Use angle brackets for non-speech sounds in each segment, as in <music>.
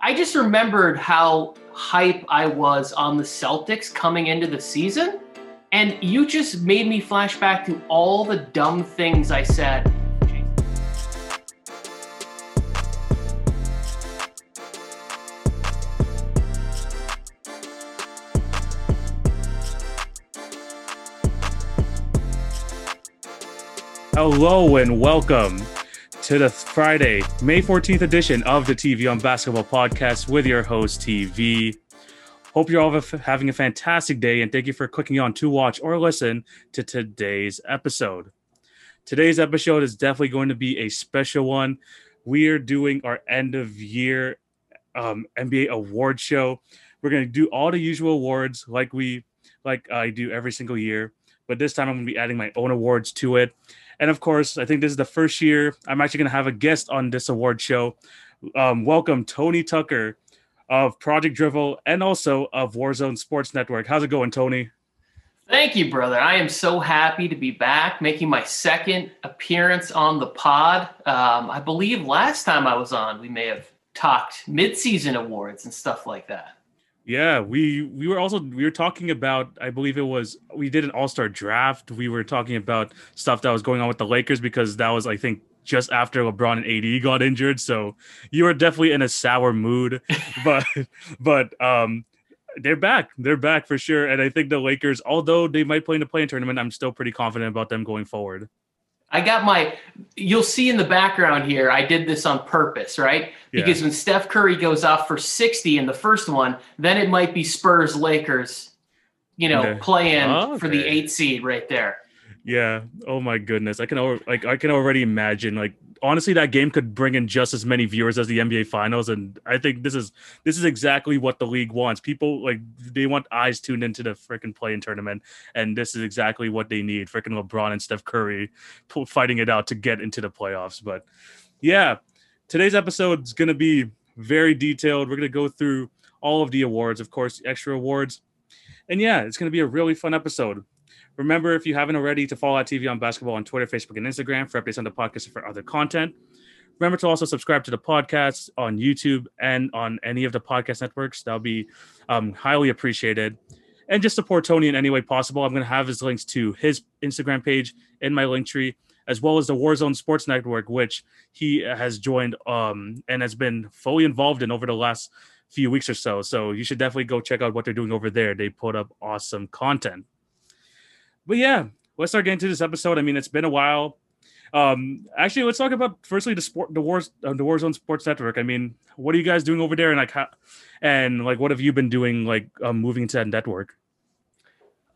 I just remembered how hype I was on the Celtics coming into the season. And you just made me flash back to all the dumb things I said. Hello and welcome to the Friday, May 14th edition of the TV on Basketball podcast with your host, TV. Hope you're all having a fantastic day and thank you for clicking on to watch or listen to today's episode. Today's episode is definitely going to be a special one. We are doing our end of year um, NBA award show. We're going to do all the usual awards like we like I do every single year, but this time I'm going to be adding my own awards to it. And of course, I think this is the first year I'm actually going to have a guest on this award show. Um, welcome, Tony Tucker of Project Drivel and also of Warzone Sports Network. How's it going, Tony? Thank you, brother. I am so happy to be back, making my second appearance on the pod. Um, I believe last time I was on, we may have talked mid-season awards and stuff like that. Yeah, we we were also we were talking about I believe it was we did an all-star draft. We were talking about stuff that was going on with the Lakers because that was I think just after LeBron and AD got injured. So you were definitely in a sour mood. <laughs> but but um they're back. They're back for sure. And I think the Lakers, although they might play in the play-in tournament, I'm still pretty confident about them going forward. I got my, you'll see in the background here, I did this on purpose, right? Because yeah. when Steph Curry goes off for 60 in the first one, then it might be Spurs Lakers, you know, okay. playing okay. for the eight seed right there. Yeah. Oh my goodness. I can like I can already imagine like honestly that game could bring in just as many viewers as the NBA finals and I think this is this is exactly what the league wants. People like they want eyes tuned into the freaking play-in tournament and this is exactly what they need. Freaking LeBron and Steph Curry fighting it out to get into the playoffs. But yeah, today's episode is going to be very detailed. We're going to go through all of the awards, of course, extra awards. And yeah, it's going to be a really fun episode. Remember, if you haven't already, to follow at TV on basketball on Twitter, Facebook, and Instagram for updates on the podcast and for other content. Remember to also subscribe to the podcast on YouTube and on any of the podcast networks. That'll be um, highly appreciated. And just support Tony in any way possible. I'm going to have his links to his Instagram page in my Linktree, as well as the Warzone Sports Network, which he has joined um, and has been fully involved in over the last few weeks or so. So you should definitely go check out what they're doing over there. They put up awesome content but yeah, let's start getting to this episode. I mean, it's been a while. Um, actually, let's talk about firstly the sport, the wars, uh, the Warzone Sports Network. I mean, what are you guys doing over there, and like, how, and like, what have you been doing, like, um, moving to that network?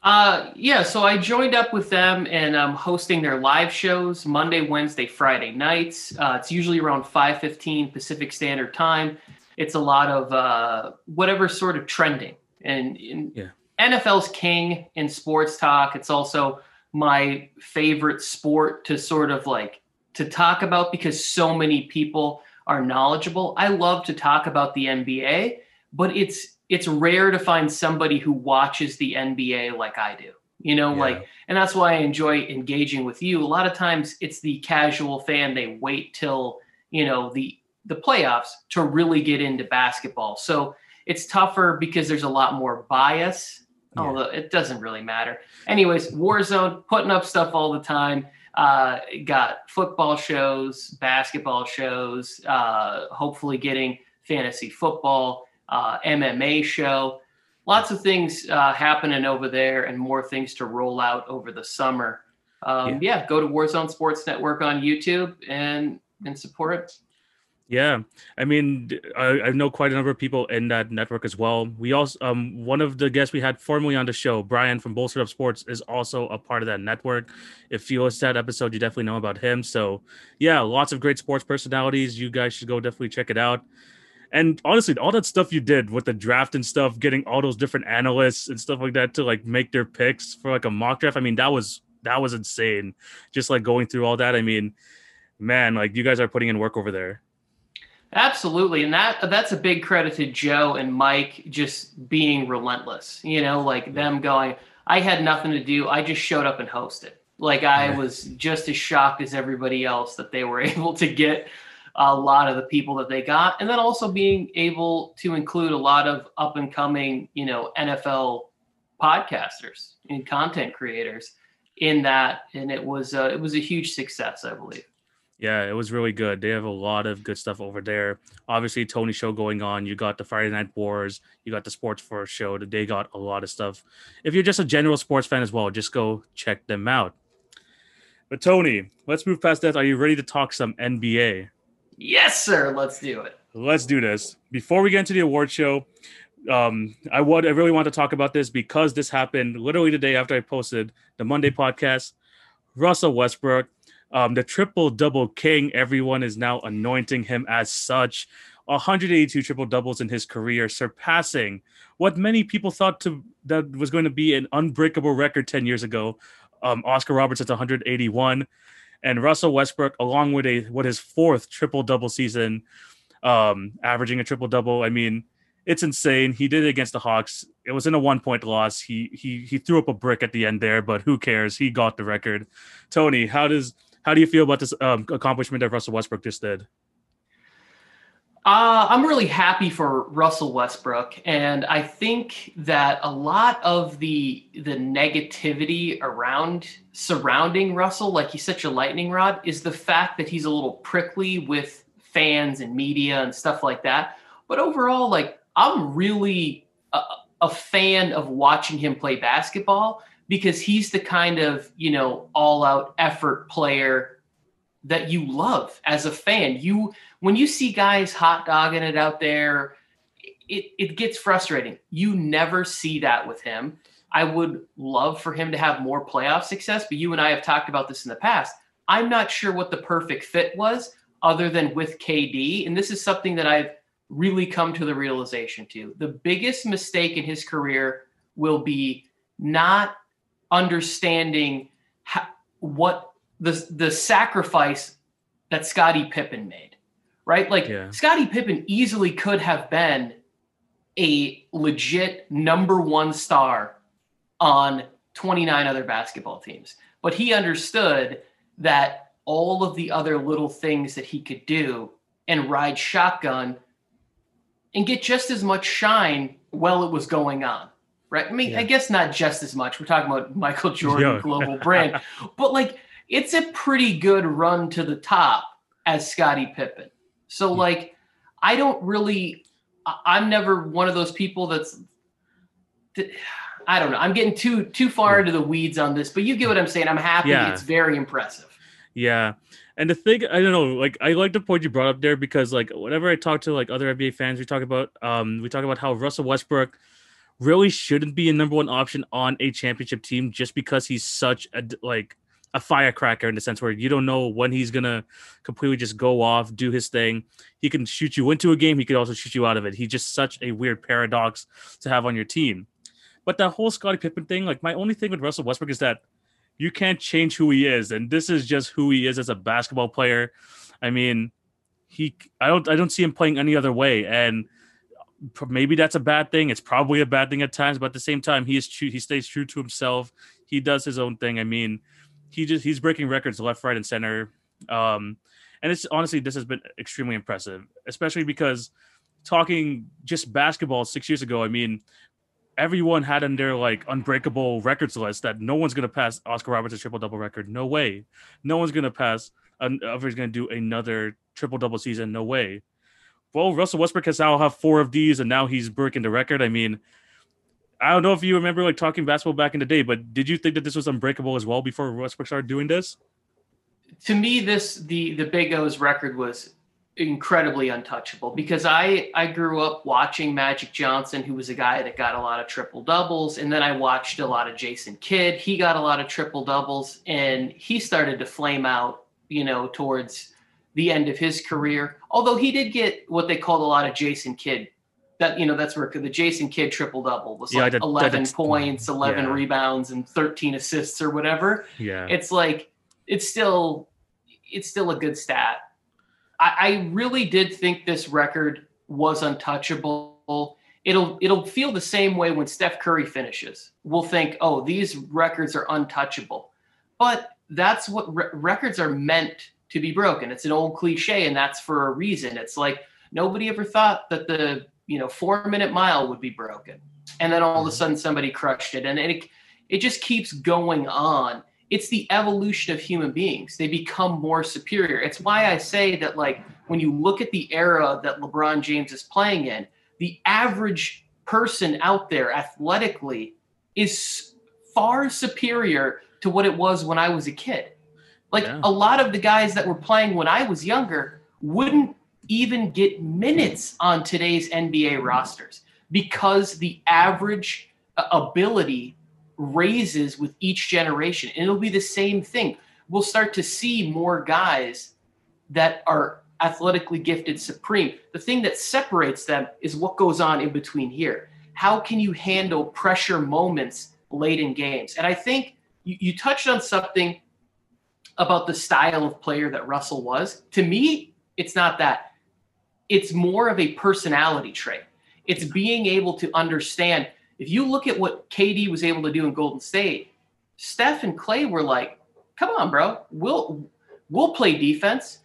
Uh, yeah, so I joined up with them and I'm um, hosting their live shows Monday, Wednesday, Friday nights. Uh, it's usually around 5:15 Pacific Standard Time. It's a lot of uh, whatever sort of trending, and, and yeah. NFL's king in sports talk. It's also my favorite sport to sort of like to talk about because so many people are knowledgeable. I love to talk about the NBA, but it's it's rare to find somebody who watches the NBA like I do. You know, yeah. like and that's why I enjoy engaging with you. A lot of times it's the casual fan they wait till, you know, the the playoffs to really get into basketball. So it's tougher because there's a lot more bias yeah. although it doesn't really matter. Anyways, Warzone putting up stuff all the time. Uh, got football shows, basketball shows, uh, hopefully getting fantasy football, uh, MMA show. Lots of things uh, happening over there and more things to roll out over the summer. Um, yeah. yeah, go to Warzone Sports Network on YouTube and and support. Yeah, I mean, I, I, know quite a number of people in that network as well. We also, um, one of the guests we had formerly on the show, Brian from Bolstered Up Sports, is also a part of that network. If you watched that episode, you definitely know about him. So, yeah, lots of great sports personalities. You guys should go definitely check it out. And honestly, all that stuff you did with the draft and stuff, getting all those different analysts and stuff like that to like make their picks for like a mock draft. I mean, that was that was insane. Just like going through all that. I mean, man, like you guys are putting in work over there. Absolutely. And that that's a big credit to Joe and Mike just being relentless. You know, like them going, I had nothing to do. I just showed up and hosted. Like I was just as shocked as everybody else that they were <laughs> able to get a lot of the people that they got, and then also being able to include a lot of up and coming, you know, NFL podcasters and content creators in that, and it was uh, it was a huge success, I believe. Yeah, it was really good. They have a lot of good stuff over there. Obviously, Tony show going on. You got the Friday Night Wars. You got the Sports First show. They got a lot of stuff. If you're just a general sports fan as well, just go check them out. But Tony, let's move past that. Are you ready to talk some NBA? Yes, sir. Let's do it. Let's do this. Before we get into the award show, um, I would I really want to talk about this because this happened literally the day after I posted the Monday podcast. Russell Westbrook um, the triple double king, everyone is now anointing him as such. 182 triple doubles in his career, surpassing what many people thought to that was going to be an unbreakable record 10 years ago. Um, Oscar Robertson's 181, and Russell Westbrook, along with a what his fourth triple double season, um, averaging a triple double. I mean, it's insane. He did it against the Hawks. It was in a one point loss. He he he threw up a brick at the end there, but who cares? He got the record. Tony, how does how do you feel about this um, accomplishment that Russell Westbrook just did? Uh, I'm really happy for Russell Westbrook, and I think that a lot of the the negativity around surrounding Russell, like he's such a lightning rod, is the fact that he's a little prickly with fans and media and stuff like that. But overall, like I'm really a, a fan of watching him play basketball because he's the kind of, you know, all out effort player that you love as a fan. You when you see guys hot dogging it out there, it, it gets frustrating. You never see that with him. I would love for him to have more playoff success, but you and I have talked about this in the past. I'm not sure what the perfect fit was other than with KD. And this is something that I've really come to the realization to. The biggest mistake in his career will be not understanding how, what the the sacrifice that Scottie Pippen made, right? Like yeah. Scottie Pippen easily could have been a legit number one star on 29 other basketball teams, but he understood that all of the other little things that he could do and ride shotgun and get just as much shine while it was going on right? I mean, yeah. I guess not just as much. We're talking about Michael <laughs> Jordan, global brand, <laughs> but like it's a pretty good run to the top as Scottie Pippen. So hmm. like, I don't really, I'm never one of those people that's. I don't know. I'm getting too too far into the weeds on this, but you get what I'm saying. I'm happy. Yeah. It's very impressive. Yeah. And the thing, I don't know, like I like the point you brought up there because like whenever I talk to like other NBA fans, we talk about um we talk about how Russell Westbrook really shouldn't be a number one option on a championship team just because he's such a like a firecracker in the sense where you don't know when he's gonna completely just go off, do his thing. He can shoot you into a game, he could also shoot you out of it. He's just such a weird paradox to have on your team. But that whole Scottie Pippen thing, like my only thing with Russell Westbrook is that you can't change who he is, and this is just who he is as a basketball player. I mean, he I don't I don't see him playing any other way, and maybe that's a bad thing. It's probably a bad thing at times, but at the same time, he is true. He stays true to himself. He does his own thing. I mean, he just he's breaking records left, right, and center. Um, and it's honestly this has been extremely impressive, especially because talking just basketball six years ago. I mean, everyone had in their like unbreakable records list that no one's gonna pass Oscar Roberts' triple double record. No way. No one's gonna pass. Whoever's gonna do another triple double season. No way well, Russell Westbrook has now have four of these, and now he's breaking the record. I mean, I don't know if you remember like talking basketball back in the day, but did you think that this was unbreakable as well before Westbrook started doing this? To me, this the the Big O's record was incredibly untouchable because I I grew up watching Magic Johnson, who was a guy that got a lot of triple doubles, and then I watched a lot of Jason Kidd. He got a lot of triple doubles, and he started to flame out, you know, towards the end of his career. Although he did get what they called a lot of Jason Kidd. That you know, that's where the Jason Kidd triple double was yeah, like did, eleven points, eleven yeah. rebounds, and thirteen assists or whatever. Yeah, it's like it's still it's still a good stat. I, I really did think this record was untouchable. It'll it'll feel the same way when Steph Curry finishes. We'll think, oh, these records are untouchable, but that's what re- records are meant to be broken. It's an old cliche, and that's for a reason. It's like nobody ever thought that the you know four minute mile would be broken, and then all of a mm-hmm. sudden somebody crushed it, and it it just keeps going on. It's the evolution of human beings. They become more superior. It's why I say that like when you look at the era that LeBron James is playing in, the average person out there athletically is far superior to what it was when I was a kid. Like yeah. a lot of the guys that were playing when I was younger wouldn't even get minutes on today's NBA rosters because the average uh, ability raises with each generation. And it'll be the same thing. We'll start to see more guys that are athletically gifted supreme. The thing that separates them is what goes on in between here. How can you handle pressure moments late in games? And I think you, you touched on something about the style of player that Russell was. To me, it's not that. It's more of a personality trait. It's being able to understand. If you look at what KD was able to do in Golden State, Steph and Clay were like, "Come on, bro. We'll we'll play defense.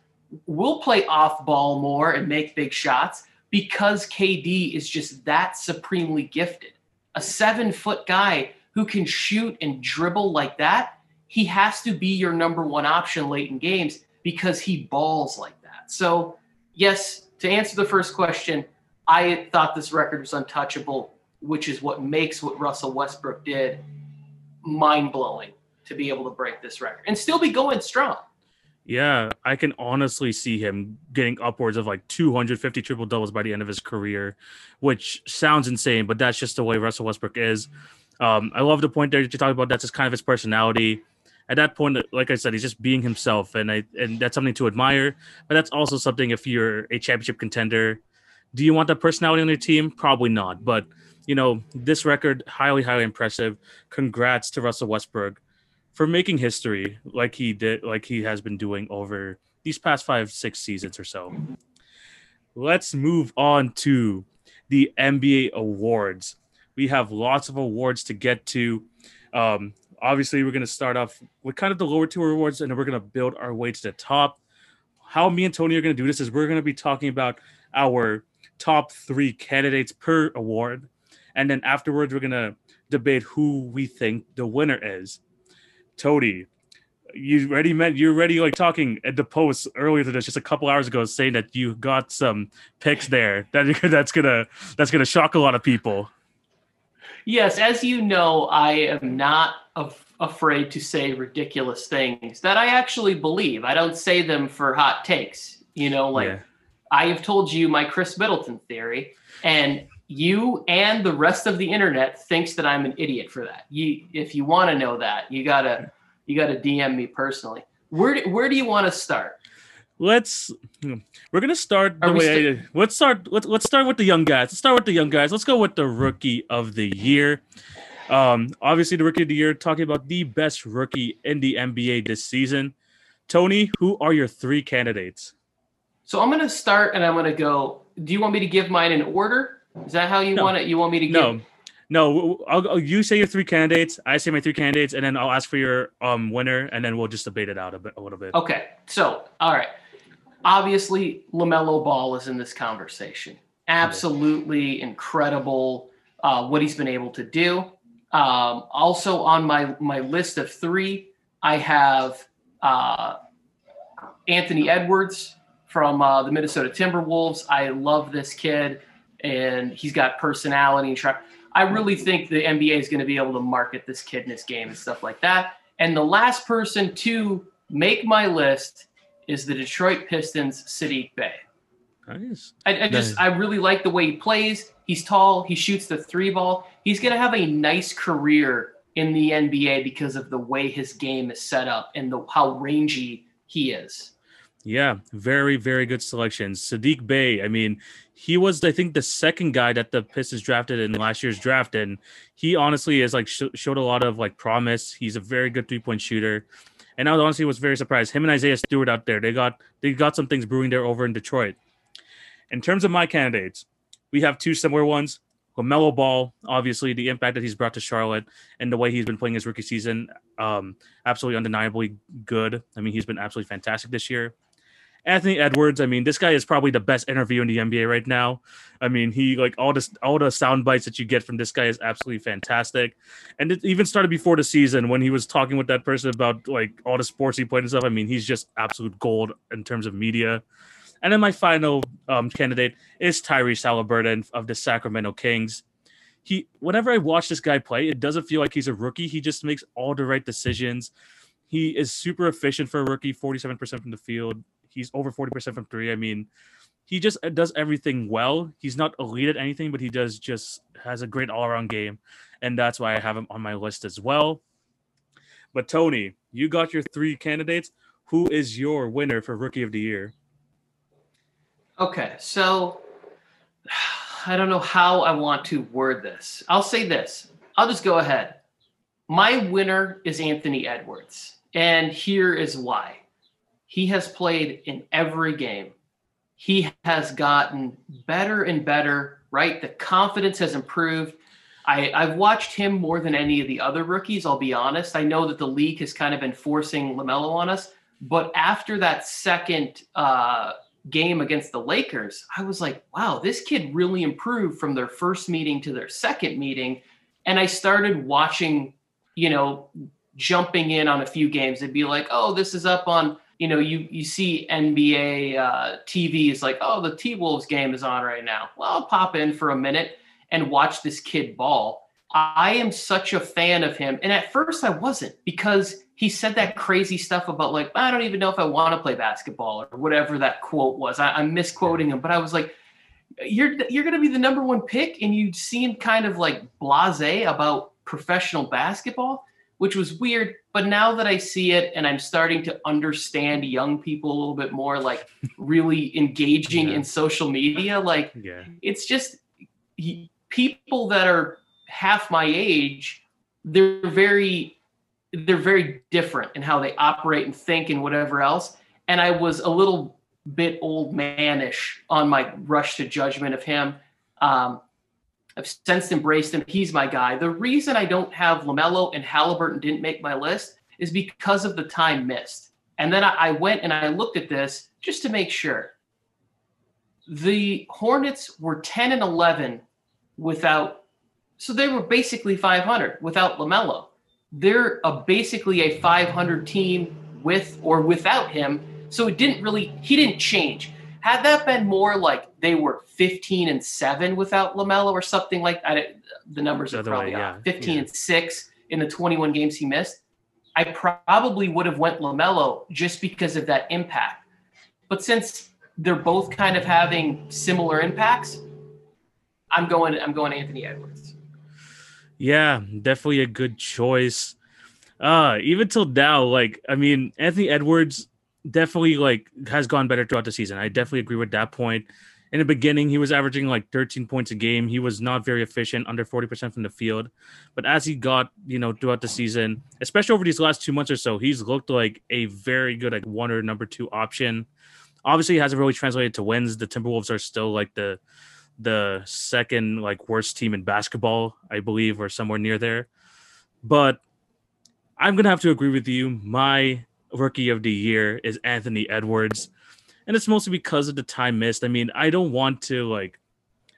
We'll play off ball more and make big shots because KD is just that supremely gifted. A 7-foot guy who can shoot and dribble like that he has to be your number one option late in games because he balls like that. So, yes, to answer the first question, I thought this record was untouchable, which is what makes what Russell Westbrook did mind blowing to be able to break this record and still be going strong. Yeah, I can honestly see him getting upwards of like 250 triple doubles by the end of his career, which sounds insane, but that's just the way Russell Westbrook is. Um, I love the point there that you talked about. That's just kind of his personality at that point, like I said, he's just being himself, and I and that's something to admire. But that's also something if you're a championship contender. Do you want that personality on your team? Probably not. But you know, this record highly, highly impressive. Congrats to Russell Westbrook for making history like he did, like he has been doing over these past five, six seasons or so. Let's move on to the NBA awards. We have lots of awards to get to. Um, obviously we're going to start off with kind of the lower two awards and then we're going to build our way to the top. How me and tony are going to do this is we're going to be talking about our top three candidates per award and then afterwards we're going to debate who we think the winner is. Tony you already met you're already like talking at the post earlier to this just a couple hours ago saying that you got some picks there that that's gonna that's gonna shock a lot of people. Yes, as you know, I am not af- afraid to say ridiculous things that I actually believe. I don't say them for hot takes. You know, like yeah. I have told you my Khris Middleton theory, and you and the rest of the internet thinks that I'm an idiot for that. You, if you want to know that, you gotta you gotta DM me personally. Where where do you want to start? let's we're gonna start the way st- I, let's start let's let's start with the young guys. Let's start with the young guys. Let's go with the rookie of the year. Um, obviously the rookie of the year, talking about the best rookie in the NBA this season. Tony, who are your three candidates? So I'm gonna start and I'm gonna go. Do you want me to give mine in order? Is that how you no. want it? You want me to give No. No, you say your three candidates. I say my three candidates, and then I'll ask for your um winner, and then we'll just debate it out a bit, a little bit. Okay. So, all right obviously LaMelo Ball is in this conversation. Absolutely incredible uh, what he's been able to do. Um, also on my my list of three, I have uh, Anthony Edwards from uh, the Minnesota Timberwolves. I love this kid, and he's got personality and. I really think the NBA is going to be able to market this kid in this game and stuff like that. And the last person to make my list is the Detroit Pistons Saddiq Bey. Nice. I, I just nice. I really like the way he plays. He's tall. He shoots the three ball. He's gonna have a nice career in the NBA because of the way his game is set up and the how rangy he is. Yeah, very, very good selections. Saddiq Bey, I mean, he was, I think, the second guy that the Pistons drafted in last year's draft, and he honestly is like sh- showed a lot of like promise. He's a very good three point shooter. And I honestly was very surprised. Him and Isaiah Stewart out there, they got they got some things brewing there over in Detroit. In terms of my candidates, we have two similar ones. LaMelo Ball, obviously, the impact that he's brought to Charlotte and the way he's been playing his rookie season, um, absolutely undeniably good. I mean, he's been absolutely fantastic this year. Anthony Edwards, I mean, this guy is probably the best interview in the NBA right now. I mean, he like all this all the sound bites that you get from this guy is absolutely fantastic. And it even started before the season when he was talking with that person about like all the sports he played and stuff. I mean, he's just absolute gold in terms of media. And then my final um, candidate is Tyrese Haliburton of the Sacramento Kings. He, whenever I watch this guy play, it doesn't feel like he's a rookie. He just makes all the right decisions. He is super efficient for a rookie, 47% from the field, He's over 40% from three. I mean, he just uh, does everything well. He's not elite at anything, but he does just has a great all around game. And that's why I have him on my list as well. But Tony, you got your three candidates. Who is your winner for Rookie of the Year? Okay, so I don't know how I want to word this. I'll say this. I'll just go ahead. My winner is Anthony Edwards. And here is why. He has played in every game. He has gotten better and better, right? The confidence has improved. I, I've watched him more than any of the other rookies, I'll be honest. I know that the league has kind of been forcing LaMelo on us, but after that second uh, game against the Lakers, I was like, wow, this kid really improved from their first meeting to their second meeting. And I started watching, you know, jumping in on a few games. It'd be like, oh, this is up on you know, you you see NBA uh, TV is like, oh, the T Wolves game is on right now. Well, I'll pop in for a minute and watch this kid ball. I am such a fan of him, and at first I wasn't because he said that crazy stuff about like I don't even know if I want to play basketball or whatever that quote was. I, I'm misquoting him, but I was like, you're you're gonna be the number one pick, and you seem kind of like blasé about professional basketball which was weird. But now that I see it and I'm starting to understand young people a little bit more, like really <laughs> engaging yeah. in social media, like yeah. it's just he, people that are half my age, they're very they're very different in how they operate and think and whatever else. And I was a little bit old manish on my rush to judgment of him. Um, I've since embraced him. He's my guy. The reason I don't have LaMelo and Haliburton didn't make my list is because of the time missed. And then I, I went and I looked at this just to make sure. The Hornets were 10 and 11 without, so they were basically 500 without LaMelo. They're a, basically a 500 team with or without him. So it didn't really, he didn't change. Had that been more like they were 15 and 7 without LaMelo or something like that, the numbers are probably way, yeah. 15 yeah. and 6 in the 21 games he missed. I probably would have went LaMelo just because of that impact. But since they're both kind of having similar impacts, I'm going I'm going Anthony Edwards. Yeah, definitely a good choice. Uh, even till now, like I mean, Anthony Edwards definitely like has gone better throughout the season. I definitely agree with that point. In the beginning, he was averaging like 13 points a game. He was not very efficient, under 40% from the field. But as he got, you know, throughout the season, especially over these last two months or so, he's looked like a very good like one or number two option. Obviously, he hasn't really translated to wins. The Timberwolves are still like the the second like worst team in basketball, I believe, or somewhere near there. But I'm gonna have to agree with you. My rookie of the year is Anthony Edwards. And it's mostly because of the time missed. I mean, I don't want to like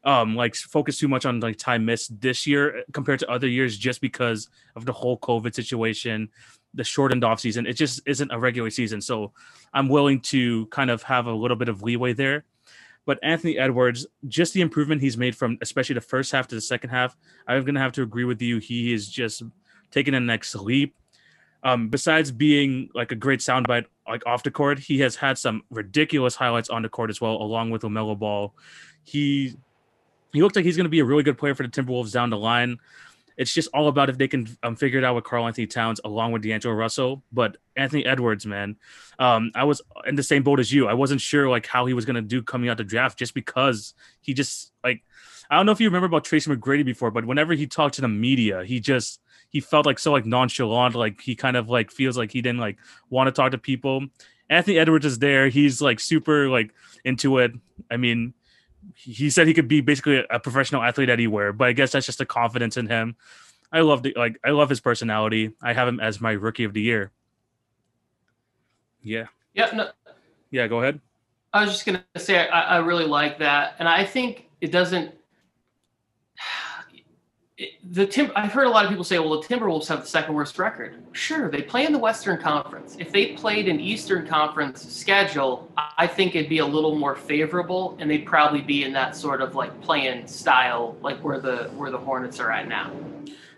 um like focus too much on like time missed this year compared to other years just because of the whole COVID situation, the shortened off season. It just isn't a regular season. So I'm willing to kind of have a little bit of leeway there. But Anthony Edwards, just the improvement he's made from especially the first half to the second half, I'm gonna have to agree with you. He is just taking a next leap. Um, besides being like a great soundbite like off the court, he has had some ridiculous highlights on the court as well, along with LaMelo Ball. He he looks like he's going to be a really good player for the Timberwolves down the line. It's just all about if they can um, figure it out with Karl-Anthony Towns along with D'Angelo Russell. But Anthony Edwards, man, um, I was in the same boat as you. I wasn't sure like how he was to do coming out the draft just because he just like I don't know if you remember about Tracy McGrady before, but whenever he talked to the media, he just he felt like so like nonchalant, like he kind of like feels like he didn't like want to talk to people. Anthony Edwards is there. He's like super like into it. I mean, he said he could be basically a professional athlete anywhere, but I guess that's just a confidence in him. I love the like I love his personality. I have him as my rookie of the year. Yeah. Yeah. No, Yeah, go ahead. I was just gonna say I, I really like that, and I think it doesn't. The Tim, I've heard a lot of people say, "Well, the Timberwolves have the second worst record." Sure, they play in the Western Conference. If they played an Eastern Conference schedule, I I think it'd be a little more favorable, and they'd probably be in that sort of like playing style, like where the where the Hornets are at now.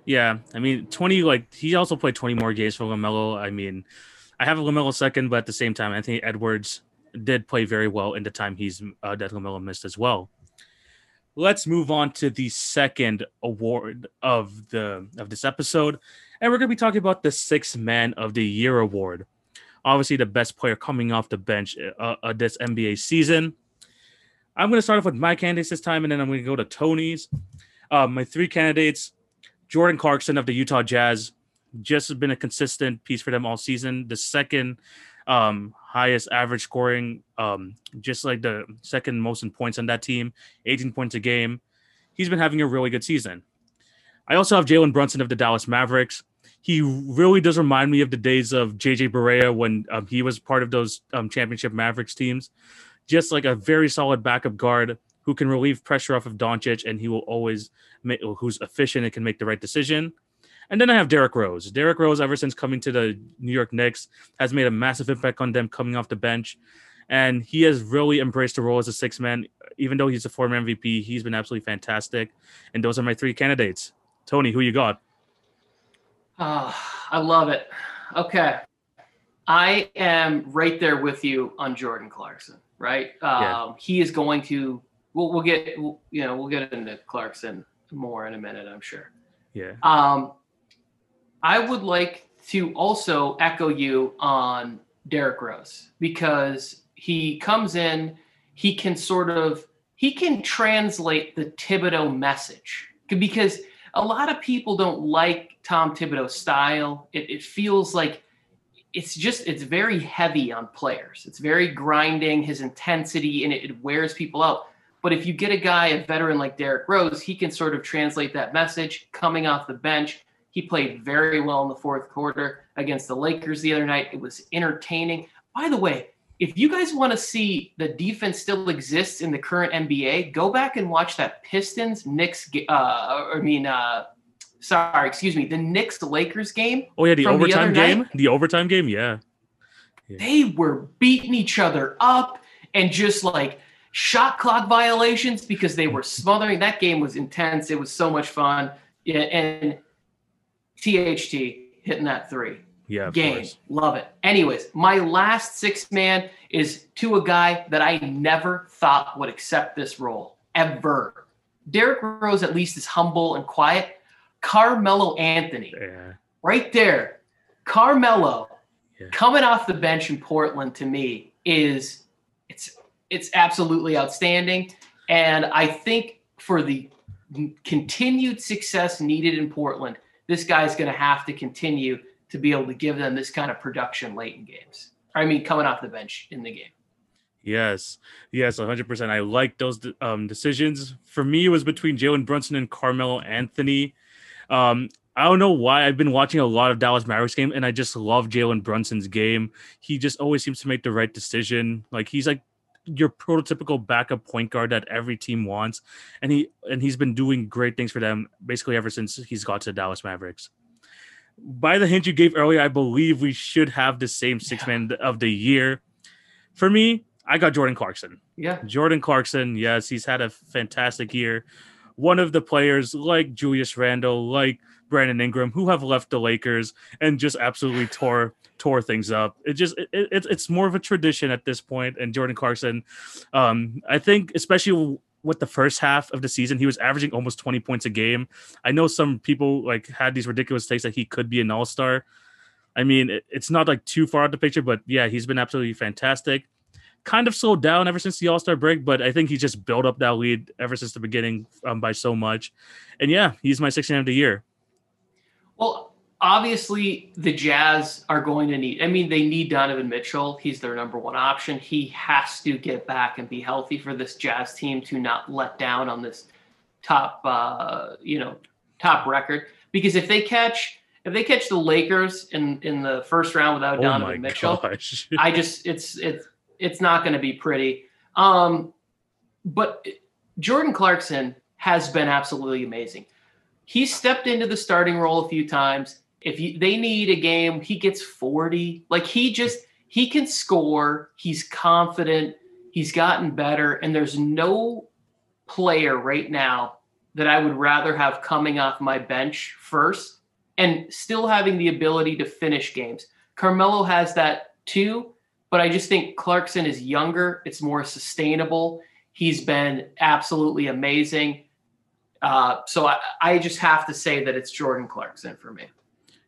Yeah, I mean, twenty like he also played twenty more games for Lamelo. I mean, I have a Lamelo second, but at the same time, Anthony Edwards did play very well in the time he's uh, that Lamelo missed as well. Let's move on to the second award of the of this episode, and we're going to be talking about the Six Man of the Year award. Obviously, the best player coming off the bench uh, uh, this NBA season. I'm going to start off with my candidates this time, and then I'm going to go to Tony's. Uh, my three candidates: Jordan Clarkson of the Utah Jazz, just has been a consistent piece for them all season. The second um, highest average scoring, um, just like the second most in points on that team, 18 points a game. He's been having a really good season. I also have Jalen Brunson of the Dallas Mavericks. He really does remind me of the days of JJ Barea when um, he was part of those um, championship Mavericks teams. Just like a very solid backup guard who can relieve pressure off of Doncic, and he will always make, who's efficient and can make the right decision. And then I have Derrick Rose. Derrick Rose, ever since coming to the New York Knicks, has made a massive impact on them coming off the bench. And he has really embraced the role as a six man. Even though he's a former MVP, he's been absolutely fantastic. And those are my three candidates. Tony, who you got? Ah, I love it. Okay. I am right there with you on Jordan Clarkson, right? Yeah. Um, he is going to, we'll, we'll get, we'll, you know, we'll get into Clarkson more in a minute, I'm sure. Yeah. Um, I would like to also echo you on Derrick Rose because he comes in, he can sort of he can translate the Thibodeau message because a lot of people don't like Tom Thibodeau's style. It, it feels like it's just it's very heavy on players. It's very grinding, his intensity, and it, it wears people out. But if you get a guy, a veteran like Derrick Rose, he can sort of translate that message coming off the bench. He played very well in the fourth quarter against the Lakers the other night. It was entertaining. By the way, if you guys want to see the defense still exists in the current NBA, go back and watch that Pistons Knicks. Uh, I mean, uh, sorry, excuse me, the Knicks Lakers game. Oh yeah, the From the overtime game. night? The overtime game. Yeah. They were beating each other up and just like shot clock violations because they were smothering. That game was intense. It was so much fun. Yeah, and THT hitting that three. Yeah. Game. Love it. Anyways, my last six man is to a guy that I never thought would accept this role ever. Derrick Rose at least is humble and quiet. Carmelo Anthony, Yeah. right there. Carmelo Yeah. coming off the bench in Portland to me is it's it's absolutely outstanding. And I think for the continued success needed in Portland, this guy's going to have to continue to be able to give them this kind of production late in games. I mean, coming off the bench in the game. Yes, yes, 100%. I like those um, decisions. For me, it was between Jalen Brunson and Carmelo Anthony. Um, I don't know why I've been watching a lot of Dallas Mavericks game, and I just love Jalen Brunson's game. He just always seems to make the right decision. Like he's like your prototypical backup point guard that every team wants, and he and he's been doing great things for them basically ever since he's got to the Dallas Mavericks. By the hint you gave earlier, I believe we should have the same six man of the year. For me, I got Jordan Clarkson. Yeah. Jordan Clarkson, yes, he's had a fantastic year. One of the players like Julius Randle, like Brandon Ingram, who have left the Lakers and just absolutely tore tore things up. It just it, it, it's more of a tradition at this point. And Jordan Clarkson, um, I think, especially with the first half of the season, he was averaging almost 20 points a game. I know some people like had these ridiculous takes that he could be an all star. I mean, it, it's not like too far out the picture, but yeah, he's been absolutely fantastic kind of slowed down ever since the All Star break, but I think he just built up that lead ever since the beginning um, by so much. And yeah, he's my 16 of the year. Well, obviously the Jazz are going to need. I mean, they need Donovan Mitchell. He's their number one option. He has to get back and be healthy for this Jazz team to not let down on this top, uh, you know, top record. Because if they catch if they catch the Lakers in in the first round without oh Donovan Mitchell, <laughs> I just it's it's it's not going to be pretty. Um, but Jordan Clarkson has been absolutely amazing. He stepped into the starting role a few times. If you, they need a game, he gets 40. Like he just he can score. He's confident. He's gotten better and there's no player right now that I would rather have coming off my bench first and still having the ability to finish games. Carmelo has that too, but I just think Clarkson is younger. It's more sustainable. He's been absolutely amazing. Uh, so I, I just have to say that it's Jordan Clarkson for me.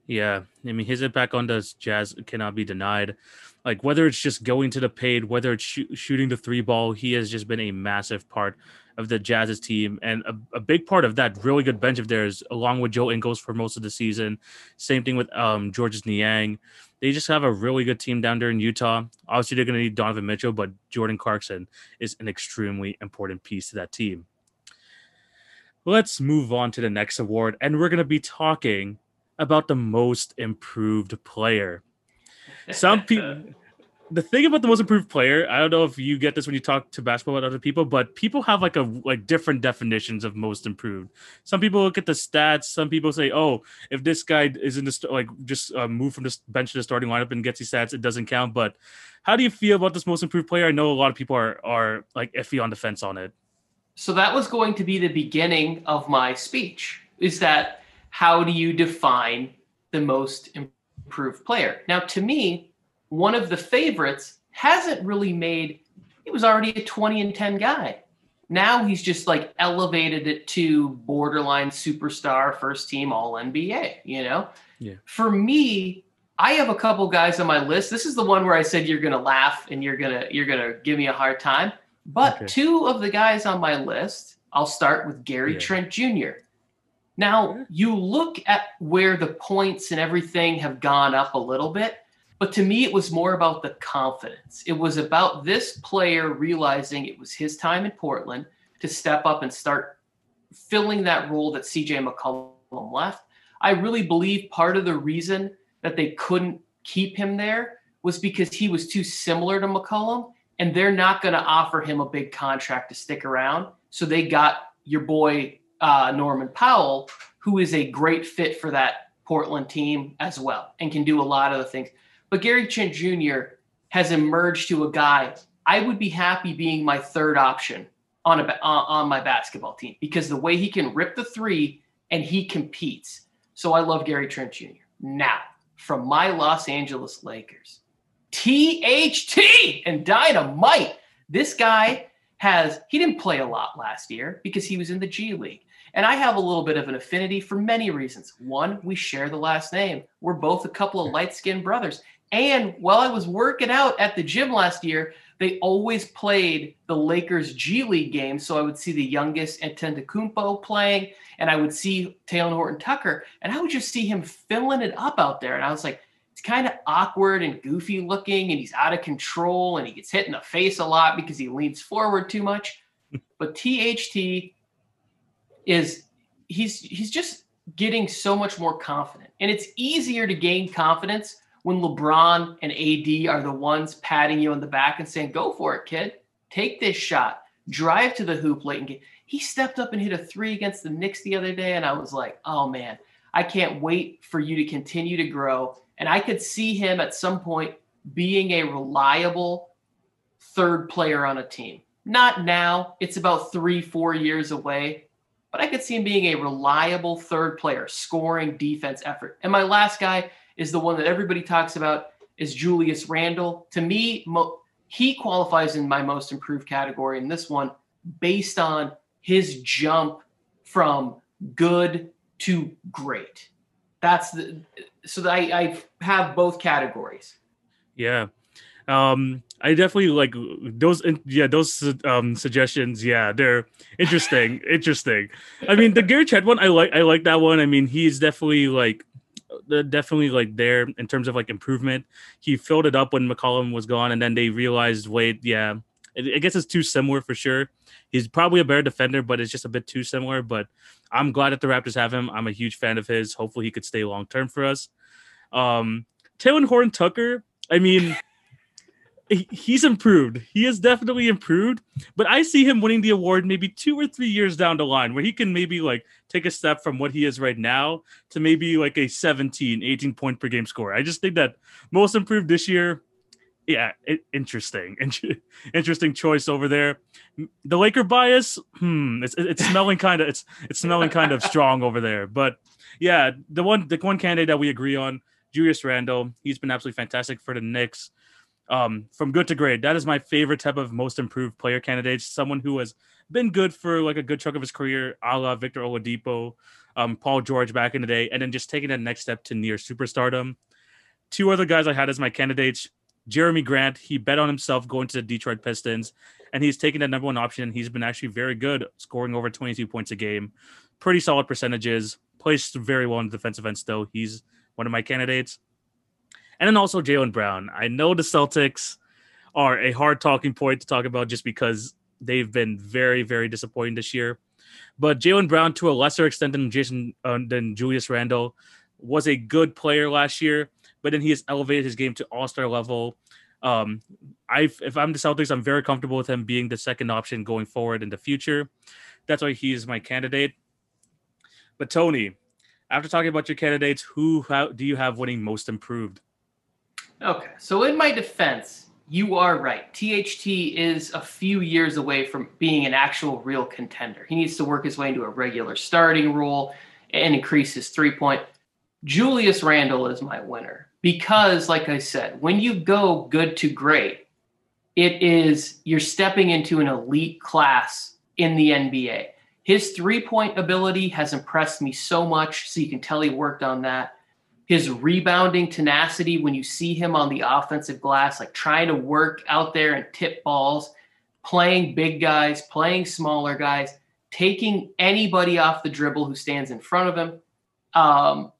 Yeah, I mean his impact on the Jazz cannot be denied. Like whether it's just going to the paint, whether it's sh- shooting the three ball, he has just been a massive part of the Jazz's team, and a, a, big part of that really good bench of theirs, along with Joe Ingles for most of the season. Same thing with um, Georges Niang. They just have a really good team down there in Utah. Obviously, they're going to need Donovan Mitchell, but Jordan Clarkson is an extremely important piece to that team. Let's move on to the next award, and we're going to be talking about the most improved player. Some <laughs> people. the thing about the most improved player, I don't know if you get this when you talk to basketball with other people, but people have like a like different definitions of most improved. Some people look at the stats. Some people say, "Oh, if this guy is in the like just uh, move from the bench to the starting lineup and gets these stats, it doesn't count." But how do you feel about this most improved player? I know a lot of people are are like iffy on the fence on it. So that was going to be the beginning of my speech. Is that how do you define the most improved player? Now, to me, one of the favorites hasn't really made, he was already a 20 and 10 guy. Now he's just like elevated it to borderline superstar, first team All NBA, you know? Yeah. For me, I have a couple guys on my list. This is the one where I said you're gonna laugh and you're gonna you're gonna give me a hard time. But okay. two of the guys on my list, I'll start with Gary yeah. Trent Jr. Now, you look at where the points and everything have gone up a little bit, but to me, it was more about the confidence. It was about this player realizing it was his time in Portland to step up and start filling that role that CJ McCollum left. I really believe part of the reason that they couldn't keep him there was because he was too similar to McCollum, and they're not going to offer him a big contract to stick around. So they got your boy uh, Norman Powell, who is a great fit for that Portland team as well and can do a lot of the things. But Gary Trent Jr. has emerged to a guy I would be happy being my third option on a on my basketball team because the way he can rip the three and he competes. So I love Gary Trent Jr. Now, from my Los Angeles Lakers, THT and Dynamite. This guy has he didn't play a lot last year because he was in the G League. And I have a little bit of an affinity for many reasons. One, we share the last name. We're both a couple of light skinned brothers. And while I was working out at the gym last year, they always played the Lakers G League games. So I would see the youngest Antetokounmpo playing, and I would see Talen Horton Tucker, and I would just see him filling it up out there. And I was like, kind of awkward and goofy looking, and he's out of control, and he gets hit in the face a lot because he leans forward too much. <laughs> but THT is he's he's just getting so much more confident, and it's easier to gain confidence when LeBron and AD are the ones patting you on the back and saying, "Go for it, kid. Take this shot. Drive to the hoop late and get." He stepped up and hit a three against the Knicks the other day, and I was like, "Oh man, I can't wait for you to continue to grow." And I could see him at some point being a reliable third player on a team. Not now; it's about three, four years away. But I could see him being a reliable third player, scoring defense effort. And my last guy is the one that everybody talks about is Julius Randle. To me, mo- he qualifies in my most improved category in this one based on his jump from good to great. That's the so that I, I have both categories. Yeah. Um, I definitely like those. Yeah, those um suggestions. Yeah, they're interesting. <laughs> interesting. I mean, the Gary Trent one, I like. I like that one. I mean, he's definitely like definitely like there in terms of like improvement. He filled it up when McCollum was gone, and then they realized, wait, yeah, I guess it's too similar for sure. He's probably a better defender, but it's just a bit too similar. But I'm glad that the Raptors have him. I'm a huge fan of his. Hopefully, he could stay long term for us. Um, Talen Horn Tucker. I mean <laughs> he's improved. He has definitely improved, but I see him winning the award maybe two or three years down the line where he can maybe like take a step from what he is right now to maybe like a 17, 18 point per game score. I just think that most improved this year. Yeah, it, interesting. <laughs> interesting choice over there. The Laker bias, hmm, it's it's <laughs> smelling kind of it's it's smelling kind of strong over there. But yeah, the one the one candidate that we agree on, Julius Randle, he's been absolutely fantastic for the Knicks um, from good to great. That is my favorite type of most improved player candidates. Someone who has been good for like a good chunk of his career, a la Victor Oladipo, um, Paul George back in the day, and then just taking that next step to near superstardom. Two other guys I had as my candidates: Jerami Grant. He bet on himself going to the Detroit Pistons, and he's taken that number one option. He's been actually very good, scoring over 22 points a game, pretty solid percentages. Plays very well in the defensive end. Still, he's one of my candidates and then also Jaylen Brown. I know the Celtics are a hard talking point to talk about just because they've been very, very disappointing this year. But Jaylen Brown, to a lesser extent than Jason uh, than Julius Randle, was a good player last year. But then he has elevated his game to All Star level. Um, I if I'm the Celtics, I'm very comfortable with him being the second option going forward in the future. That's why he's my candidate. But Tony, after talking about your candidates, who do you have winning most improved? Okay, so in my defense, you are right. THT is a few years away from being an actual real contender. He needs to work his way into a regular starting role and increase his three point. Julius Randle is my winner because, like I said, when you go good to great, it is you're stepping into an elite class in the NBA. His three point ability has impressed me so much, so you can tell he worked on that his rebounding tenacity when you see him on the offensive glass, like trying to work out there and tip balls, playing big guys, playing smaller guys, taking anybody off the dribble who stands in front of him. Um,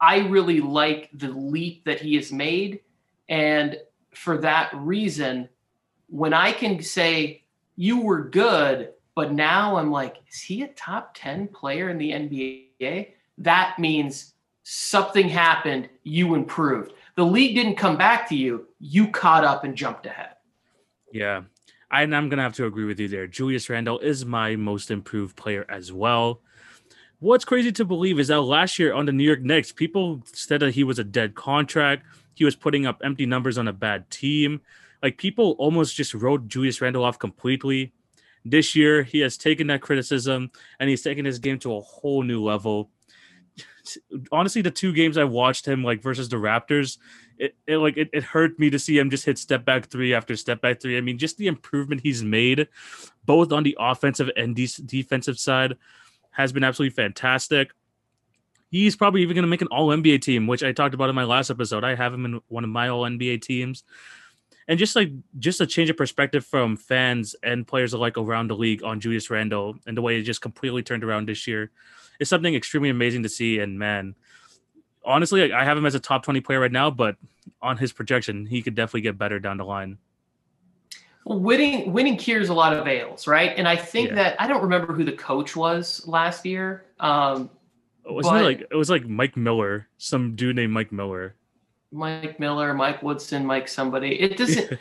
I really like the leap that he has made. And for that reason, when I can say, you were good, but now I'm like, is he a top 10 player in the NBA? That means something happened, you improved. The league didn't come back to you, you caught up and jumped ahead. Yeah. I, I'm going to have to agree with you there. Julius Randle is my most improved player as well. What's crazy to believe is that last year on the New York Knicks, people said that he was a dead contract. He was putting up empty numbers on a bad team. Like people almost just wrote Julius Randle off completely. This year, he has taken that criticism and he's taken his game to a whole new level honestly, the two games I watched him like versus the Raptors, it, it like it, it hurt me to see him just hit step back three after step back three. I mean, just the improvement he's made, both on the offensive and de- defensive side, has been absolutely fantastic. He's probably even going to make an All NBA team, which I talked about in my last episode. I have him in one of my All NBA teams and just like just a change of perspective from fans and players alike around the league on Julius Randle and the way it just completely turned around this year is something extremely amazing to see. And man, honestly, I have him as a top 20 player right now, but on his projection, he could definitely get better down the line. Well, winning winning cures a lot of ails, right? And I think yeah. that I don't remember who the coach was last year. Um, Wasn't but, it like it was like Mike Miller, some dude named Mike Miller. Mike Miller, Mike Woodson, Mike somebody. It <laughs> doesn't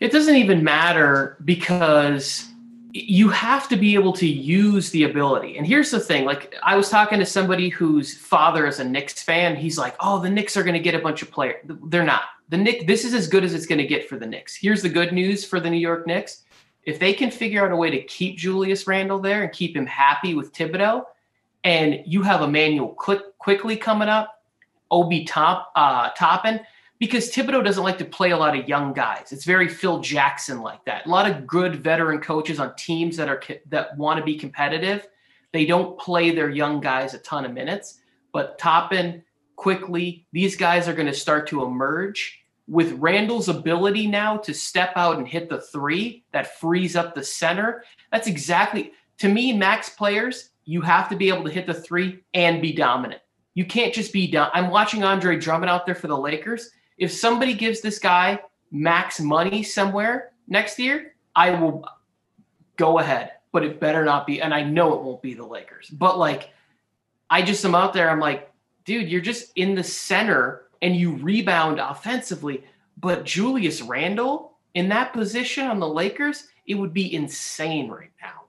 it doesn't even matter because you have to be able to use the ability. And here's the thing like, I was talking to somebody whose father is a Knicks fan. He's like, oh, the Knicks are going to get a bunch of players. They're not. The Knicks, this is as good as it's going to get for the Knicks. Here's the good news for the New York Knicks. If they can figure out a way to keep Julius Randle there and keep him happy with Thibodeau, and you have Immanuel Quick, Quickley coming up, Obi Top, uh, Toppin, because Thibodeau doesn't like to play a lot of young guys. It's very Phil Jackson like that. A lot of good veteran coaches on teams that are that want to be competitive. They don't play their young guys a ton of minutes, but Toppin Quickley, these guys are going to start to emerge with Randle's ability now to step out and hit the three that frees up the center. That's exactly to me, max players, you have to be able to hit the three and be dominant. You can't just be done. I'm watching Andre Drummond out there for the Lakers. If somebody gives this guy max money somewhere next year, I will go ahead, but it better not be. And I know it won't be the Lakers, but like, I just am out there. I'm like, dude, you're just in the center and you rebound offensively. But Julius Randle in that position on the Lakers, it would be insane right now.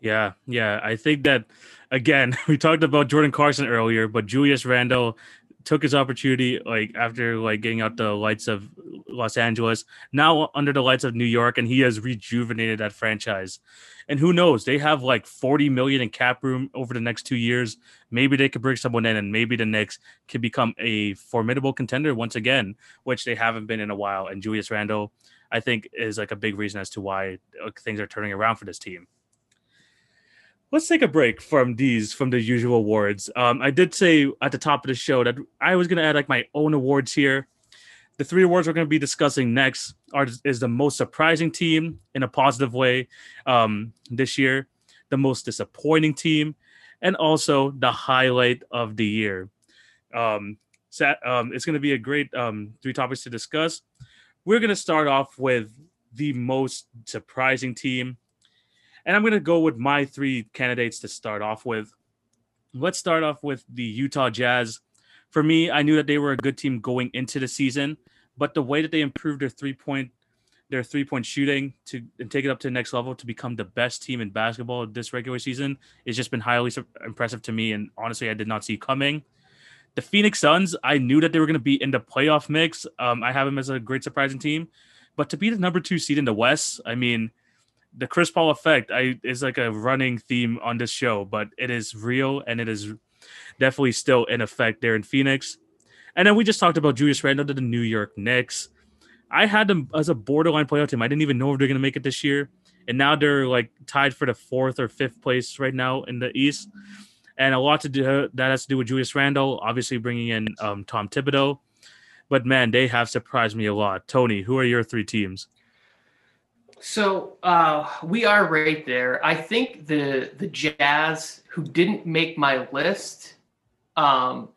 Yeah, yeah. I think that again, <laughs> we talked about Jordan Clarkson earlier, but Julius Randle took his opportunity like after like getting out the lights of Los Angeles, now under the lights of New York, and he has rejuvenated that franchise. And who knows? They have like 40 million in cap room over the next two years. Maybe they could bring someone in, and maybe the Knicks could become a formidable contender once again, which they haven't been in a while. And Julius Randle, I think, is like a big reason as to why things are turning around for this team let's take a break from these from the usual awards. Um, I did say at the top of the show that I was going to add like my own awards here. The three awards we're going to be discussing next are is the most surprising team in a positive way um, this year, the most disappointing team, and also the highlight of the year. Um, so, um, it's going to be a great um, three topics to discuss. We're going to start off with the most surprising team and I'm going to go with my three candidates to start off with. Let's start off with the Utah Jazz. For me, I knew that they were a good team going into the season, but the way that they improved their three point their three point shooting to and take it up to the next level to become the best team in basketball this regular season has just been highly impressive to me. And honestly, I did not see coming. The Phoenix Suns, I knew that they were going to be in the playoff mix. Um, I have them as a great surprising team, but to be the number two seed in the West, I mean, the Chris Paul effect I is like a running theme on this show, but it is real and it is definitely still in effect there in Phoenix. And then we just talked about Julius Randle to the New York Knicks. I had them as a borderline playoff team. I didn't even know if they're going to make it this year, and now they're like tied for the fourth or fifth place right now in the East. And a lot to do that has to do with Julius Randle, obviously bringing in um, Tom Thibodeau. But man, they have surprised me a lot. Tony, who are your three teams? So uh, we are right there. I think the the Jazz, who didn't make my list, um,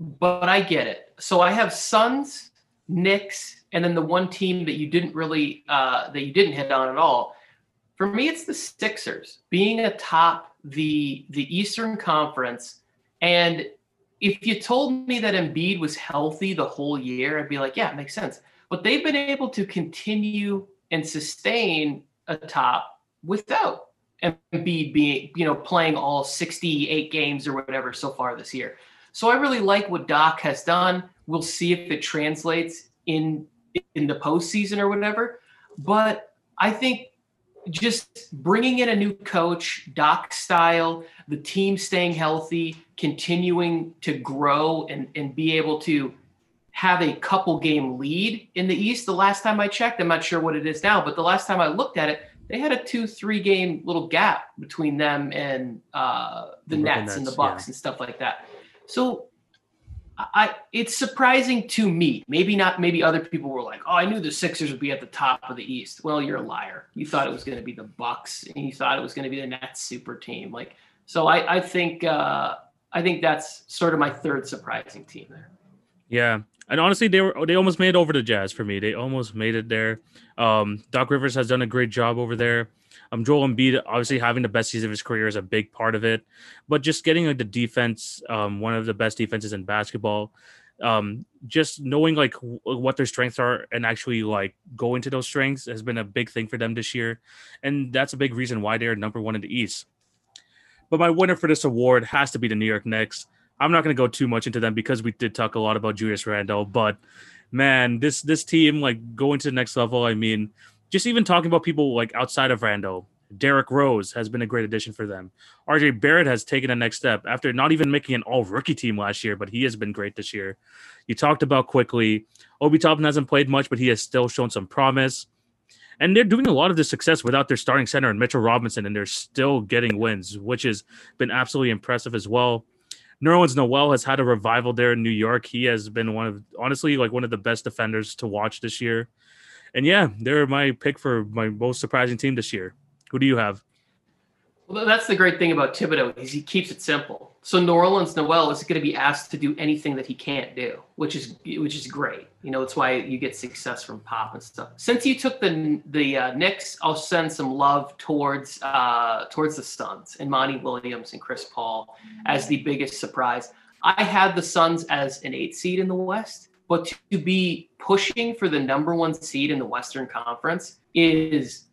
but I get it. So I have Suns, Knicks, and then the one team that you didn't really uh, that you didn't hit on at all. For me, it's the Sixers being atop the the Eastern Conference, and if you told me that Embiid was healthy the whole year, I'd be like, yeah, it makes sense. But they've been able to continue and sustain a top without Embiid being, you know, playing all 68 games or whatever so far this year. So I really like what Doc has done. We'll see if it translates in in the postseason or whatever. But I think just bringing in a new coach, Doc style, the team staying healthy, continuing to grow and, and be able to have a couple game lead in the East. The last time I checked, I'm not sure what it is now, but the last time I looked at it, they had a two, three game little gap between them and uh, the, the Nets, Nets, and the Bucks yeah. and stuff like that. So I it's surprising to me. Maybe not. Maybe other people were like, "Oh, I knew the Sixers would be at the top of the East." Well, you're a liar. You thought it was going to be the Bucks, and you thought it was going to be the Nets super team. Like, so I, I think uh, I think that's sort of my third surprising team there. Yeah, and honestly, they were they almost made it over the Jazz for me. They almost made it there. Um, Doc Rivers has done a great job over there. Um, Joel Embiid obviously having the best season of his career is a big part of it, but just getting like the defense, um, one of the best defenses in basketball. Um, just knowing like w- what their strengths are and actually like going to those strengths has been a big thing for them this year, and that's a big reason why they're number one in the East. But my winner for this award has to be the New York Knicks. I'm not going to go too much into them because we did talk a lot about Julius Randle, but man, this this team like going to the next level. I mean, just even talking about people like outside of Randle, Derrick Rose has been a great addition for them. RJ Barrett has taken a next step after not even making an all rookie team last year, but he has been great this year. You talked about Quickley. Obi Toppin hasn't played much, but he has still shown some promise. And they're doing a lot of this success without their starting center and Mitchell Robinson, and they're still getting wins, which has been absolutely impressive as well. Nerlens Noel has had a revival there in New York. He has been one of honestly like one of the best defenders to watch this year. And yeah, they're my pick for my most surprising team this year. Who do you have? Well, that's the great thing about Thibodeau is he keeps it simple. So Nerlens Noel is going to be asked to do anything that he can't do, which is which is great. You know, it's why you get success from Pop and stuff. Since you took the the uh, Knicks, I'll send some love towards uh, towards the Suns and Monty Williams and Chris Paul as the biggest surprise. I had the Suns as an eight seed in the West, but to be pushing for the number one seed in the Western Conference is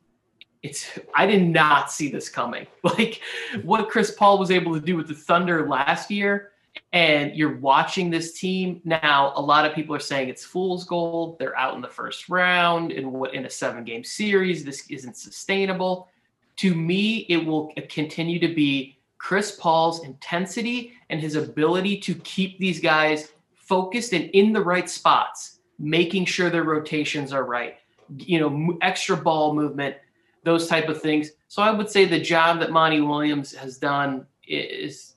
it's I did not see this coming. <laughs> Like what Chris Paul was able to do with the Thunder last year, and you're watching this team now. A lot of people are saying it's fool's gold. They're out in the first round in what in a seven game series. This isn't sustainable. To me, it will continue to be Chris Paul's intensity and his ability to keep these guys focused and in the right spots, making sure their rotations are right. You know, extra ball movement those type of things. So I would say the job that Monty Williams has done is,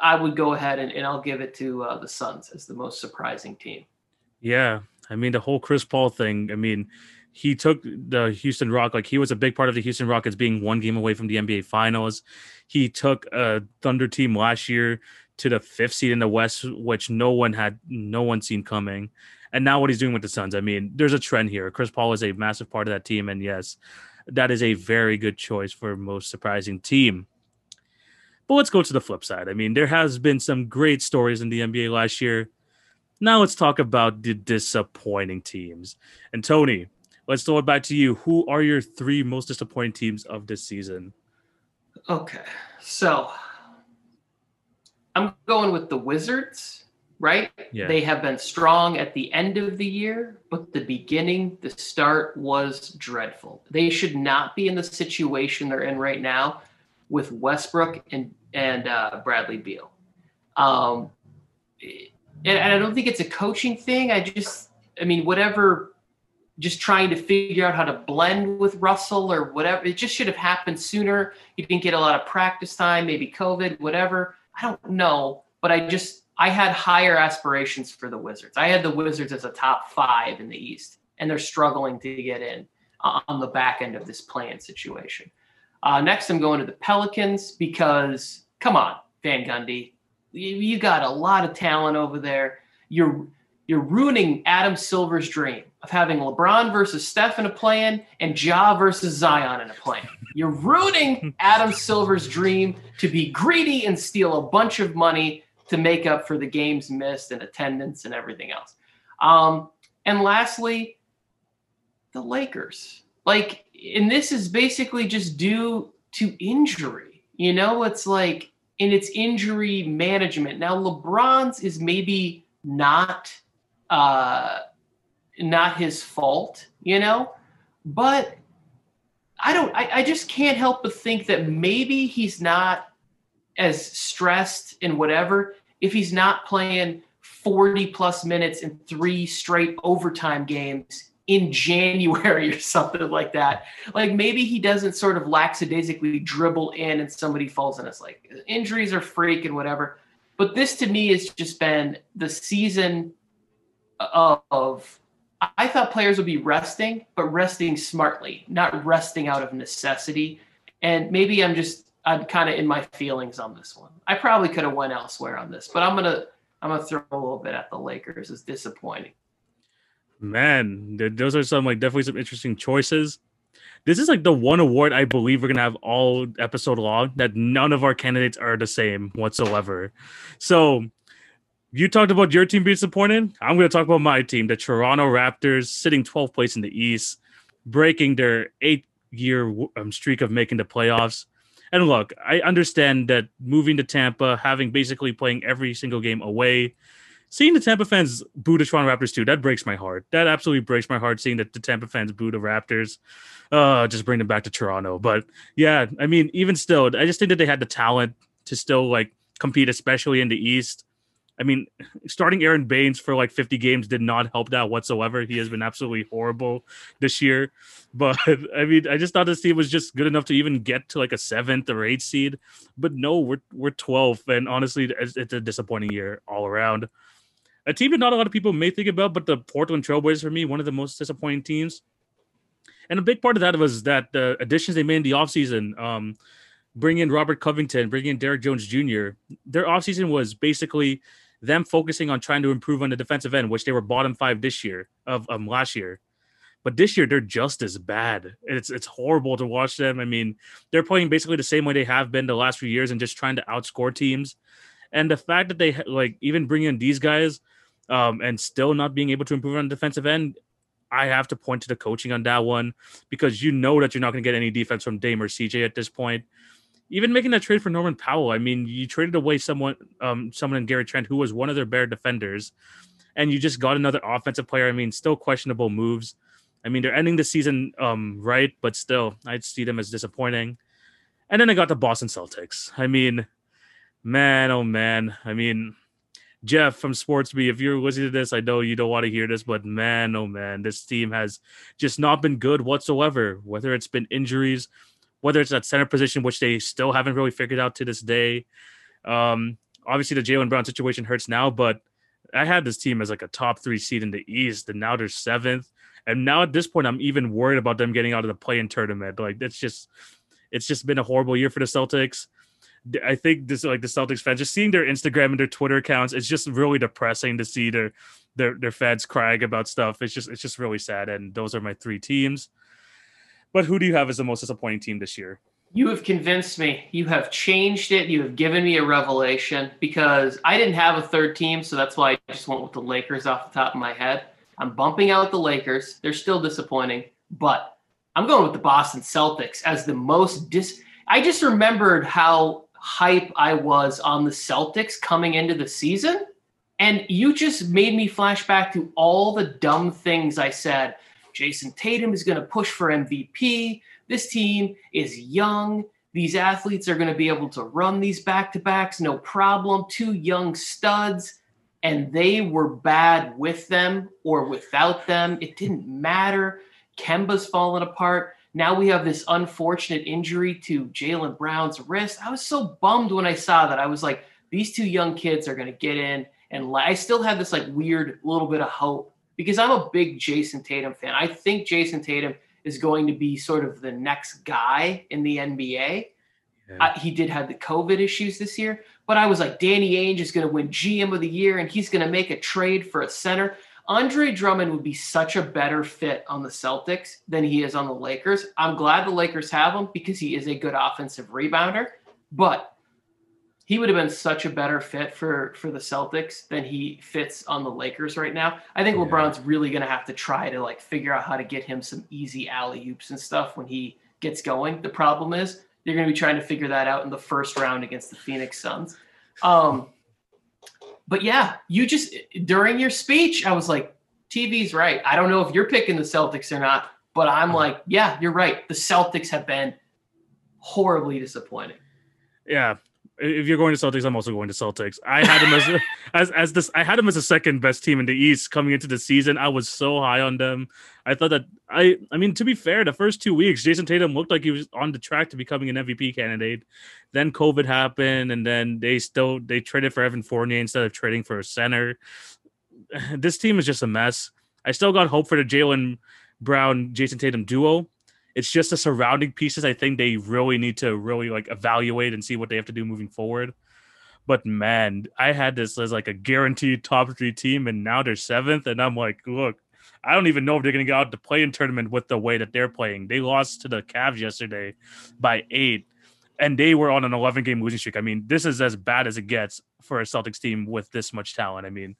I would go ahead and, and I'll give it to uh, the Suns as the most surprising team. Yeah, I mean the whole Chris Paul thing. I mean, he took the Houston Rock like he was a big part of the Houston Rockets being one game away from the NBA Finals. He took a Thunder team last year to the fifth seed in the West, which no one had no one seen coming. And now what he's doing with the Suns. I mean, there's a trend here. Chris Paul is a massive part of that team, and yes, that is a very good choice for most surprising team. But let's go to the flip side. I mean, there has been some great stories in the NBA last year. Now let's talk about the disappointing teams. And Tony, let's throw it back to you. Who are your three most disappointing teams of this season? Okay. So I'm going with the Wizards right? Yeah. They have been strong at the end of the year, but the beginning, the start was dreadful. They should not be in the situation they're in right now with Westbrook and and uh, Bradley Beal. Um, and, and I don't think it's a coaching thing. I just, I mean, whatever. Just trying to figure out how to blend with Russell or whatever. It just should have happened sooner. You didn't get a lot of practice time, maybe COVID, whatever. I don't know, but I just I had higher aspirations for the Wizards. I had the Wizards as a top five in the East, and they're struggling to get in uh, on the back end of this play-in situation. Uh, next, I'm going to the Pelicans because, come on, Van Gundy, you, you got a lot of talent over there. You're you're ruining Adam Silver's dream of having LeBron versus Steph in a play-in and Ja versus Zion in a play-in. You're ruining <laughs> Adam Silver's dream to be greedy and steal a bunch of money to make up for the games missed and attendance and everything else. Um, and lastly, the Lakers. Like, and this is basically just due to injury. You know, it's like in its injury management. Now, LeBron's is maybe not uh not his fault, you know, but I don't I, I just can't help but think that maybe he's not as stressed and whatever if he's not playing 40 plus minutes in three straight overtime games in January <laughs> or something like that. Like maybe he doesn't sort of lackadaisically dribble in and somebody falls in. It's like injuries are freak and whatever. But this to me has just been the season of I thought players would be resting, but resting smartly, not resting out of necessity. And maybe I'm just I'm kind of in my feelings on this one. I probably could have went elsewhere on this, but I'm gonna I'm gonna throw a little bit at the Lakers. It's disappointing. Man, those are some like definitely some interesting choices. This is like the one award I believe we're gonna have all episode long that none of our candidates are the same whatsoever. So you talked about your team being disappointed. I'm to talk about my team, the Toronto Raptors, sitting 12th place in the East, breaking their eight year um, streak of making the playoffs. And look, I understand that moving to Tampa, having basically playing every single game away, seeing the Tampa fans boo the Toronto Raptors too, that breaks my heart. That absolutely breaks my heart seeing that the Tampa fans boo the Raptors. Uh, just bring them back to Toronto. But yeah, I mean, even still, I just think that they had the talent to still like compete, especially in the East. I mean, <laughs> starting Aron Baynes for like 50 games did not help that whatsoever. He has been absolutely horrible this year. <laughs> But I mean, I just thought this team was just good enough to even get to like a seventh or eighth seed. But no, we're we're 12th, and honestly, it's, a disappointing year all around. A team that not a lot of people may think about, but the Portland Trailblazers for me, one of the most disappointing teams. And a big part of that was that the additions they made in the offseason, um, bring in Robert Covington, bring in Derrick Jones Jr. Their offseason was basically them focusing on trying to improve on the defensive end, which they were bottom five this year of um, last year. But this year they're just as bad. It's it's horrible to watch them. I mean, they're playing basically the same way they have been the last few years and just trying to outscore teams. And the fact that they like even bring in these guys um, and still not being able to improve on the defensive end, I have to point to the coaching on that one because you know that you're not going to get any defense from Dame or CJ at this point even making that trade for Norman Powell, I mean, you traded away someone, um, someone in Gary Trent who was one of their better defenders, and you just got another offensive player. I mean, still questionable moves. I mean, they're ending the season um, right, but still, I'd see them as disappointing. And then I got the Boston Celtics. I mean, man, oh man. I mean, Jeff from Sportsby, if you're listening to this, I know you don't want to hear this, but man, oh man, this team has just not been good whatsoever. Whether it's been injuries, whether it's that center position, which they still haven't really figured out to this day. Um, obviously, the Jaylen Brown situation hurts now, but I had this team as like a top three seed in the East, and now they're seventh. And now at this point, I'm even worried about them getting out of the play-in tournament. Like it's just, it's just been a horrible year for the Celtics. I think this like the Celtics fans just seeing their Instagram and their Twitter accounts. It's just really depressing to see their their their fans crying about stuff. It's just it's just really sad. And those are my three teams. But who do you have as the most disappointing team this year? You have convinced me. You have changed it. You have given me a revelation because I didn't have a third team, so that's why I just went with the Lakers off the top of my head. I'm bumping out the Lakers. They're still disappointing, but I'm going with the Boston Celtics as the most dis. I just remembered how hype I was on the Celtics coming into the season. And you just made me flash back to all the dumb things I said Jayson Tatum is going to push for MVP. This team is young. These athletes are going to be able to run these back to backs, no problem. Two young studs, and they were bad with them or without them. It didn't matter. Kemba's fallen apart. Now we have this unfortunate injury to Jaylen Brown's wrist. I was so bummed when I saw that. I was like, these two young kids are going to get in. And I still have this like weird little bit of hope because I'm a big Jayson Tatum fan. I think Jayson Tatum is going to be sort of the next guy in the NBA. Yeah. Uh, he did have the COVID issues this year, but I was like, Danny Ainge is going to win GM of the year and he's going to make a trade for a center. Andre Drummond would be such a better fit on the Celtics than he is on the Lakers. I'm glad the Lakers have him because he is a good offensive rebounder, but he would have been such a better fit for for the Celtics than he fits on the Lakers right now. I think yeah. LeBron's really going to have to try to like figure out how to get him some easy alley oops and stuff when he gets going. The problem is they're going to be trying to figure that out in the first round against the Phoenix Suns. Um, but yeah, you just during your speech, I was like, TV's right. I don't know if you're picking the Celtics or not, but I'm like, yeah, you're right. The Celtics have been horribly disappointing. Yeah, if you're going to Celtics, I'm also going to Celtics. I had him as <laughs> as as this. I had him as the second best team in the East coming into the season. I was so high on them. I thought that I. I mean, to be fair, the first two weeks, Jayson Tatum looked like he was on the track to becoming an MVP candidate. Then COVID happened, and then they still they traded for Evan Fournier instead of trading for a center. <sighs> This team is just a mess. I still got hope for the Jaylen Brown Jayson Tatum duo it's just the surrounding pieces I think they really need to really like evaluate and see what they have to do moving forward. But man, I had this as like a guaranteed top three team, and now they're seventh, and I'm like, look, I don't even know if they're gonna get out the play-in tournament with the way that they're playing. They lost to the Cavs yesterday by eight, and they were on an 11 game losing streak. I mean, this is as bad as it gets for a Celtics team with this much talent. I mean,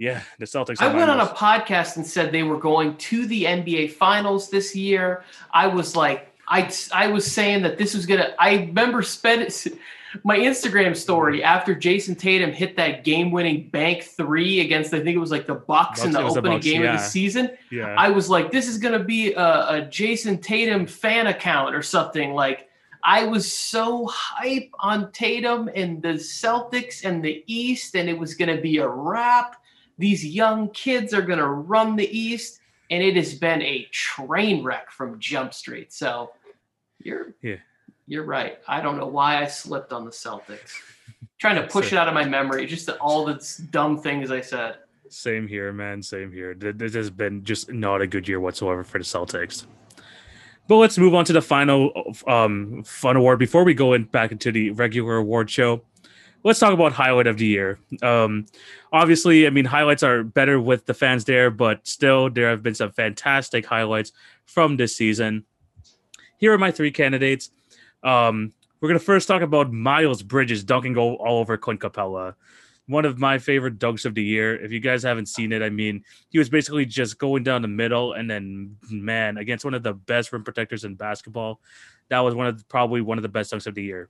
yeah, the Celtics. I went on a podcast and said they were going to the NBA Finals this year. I was like, I I was saying that this was gonna. I remember spending <laughs> my Instagram story after Jayson Tatum hit that game-winning bank three against I think it was like the Bucks, Bucks in the opening Bucks, game yeah. of the season. Yeah. I was like, this is gonna be a, a Jayson Tatum fan account or something like. I was so hype on Tatum and the Celtics and the East, and it was going to be a wrap. These young kids are going to run the East, and it has been a train wreck from Jump Street. So you're yeah. you're right. I don't know why I slipped on the Celtics. <laughs> Trying to push it out of my memory, just all the dumb things I said. Same here, man. Same here. This has been just not a good year whatsoever for the Celtics. But let's move on to the final um, fun award before we go in back into the regular award show. Let's talk about highlight of the year. Um, obviously, I mean highlights are better with the fans there, but still there have been some fantastic highlights from this season. Here are my three candidates. Um, we're gonna first talk about Miles Bridges dunking all, all over Clint Capela one of my favorite dunks of the year. If you guys haven't seen it, I mean, he was basically just going down the middle, and then man, against one of the best rim protectors in basketball, that was one of the, probably one of the best dunks of the year.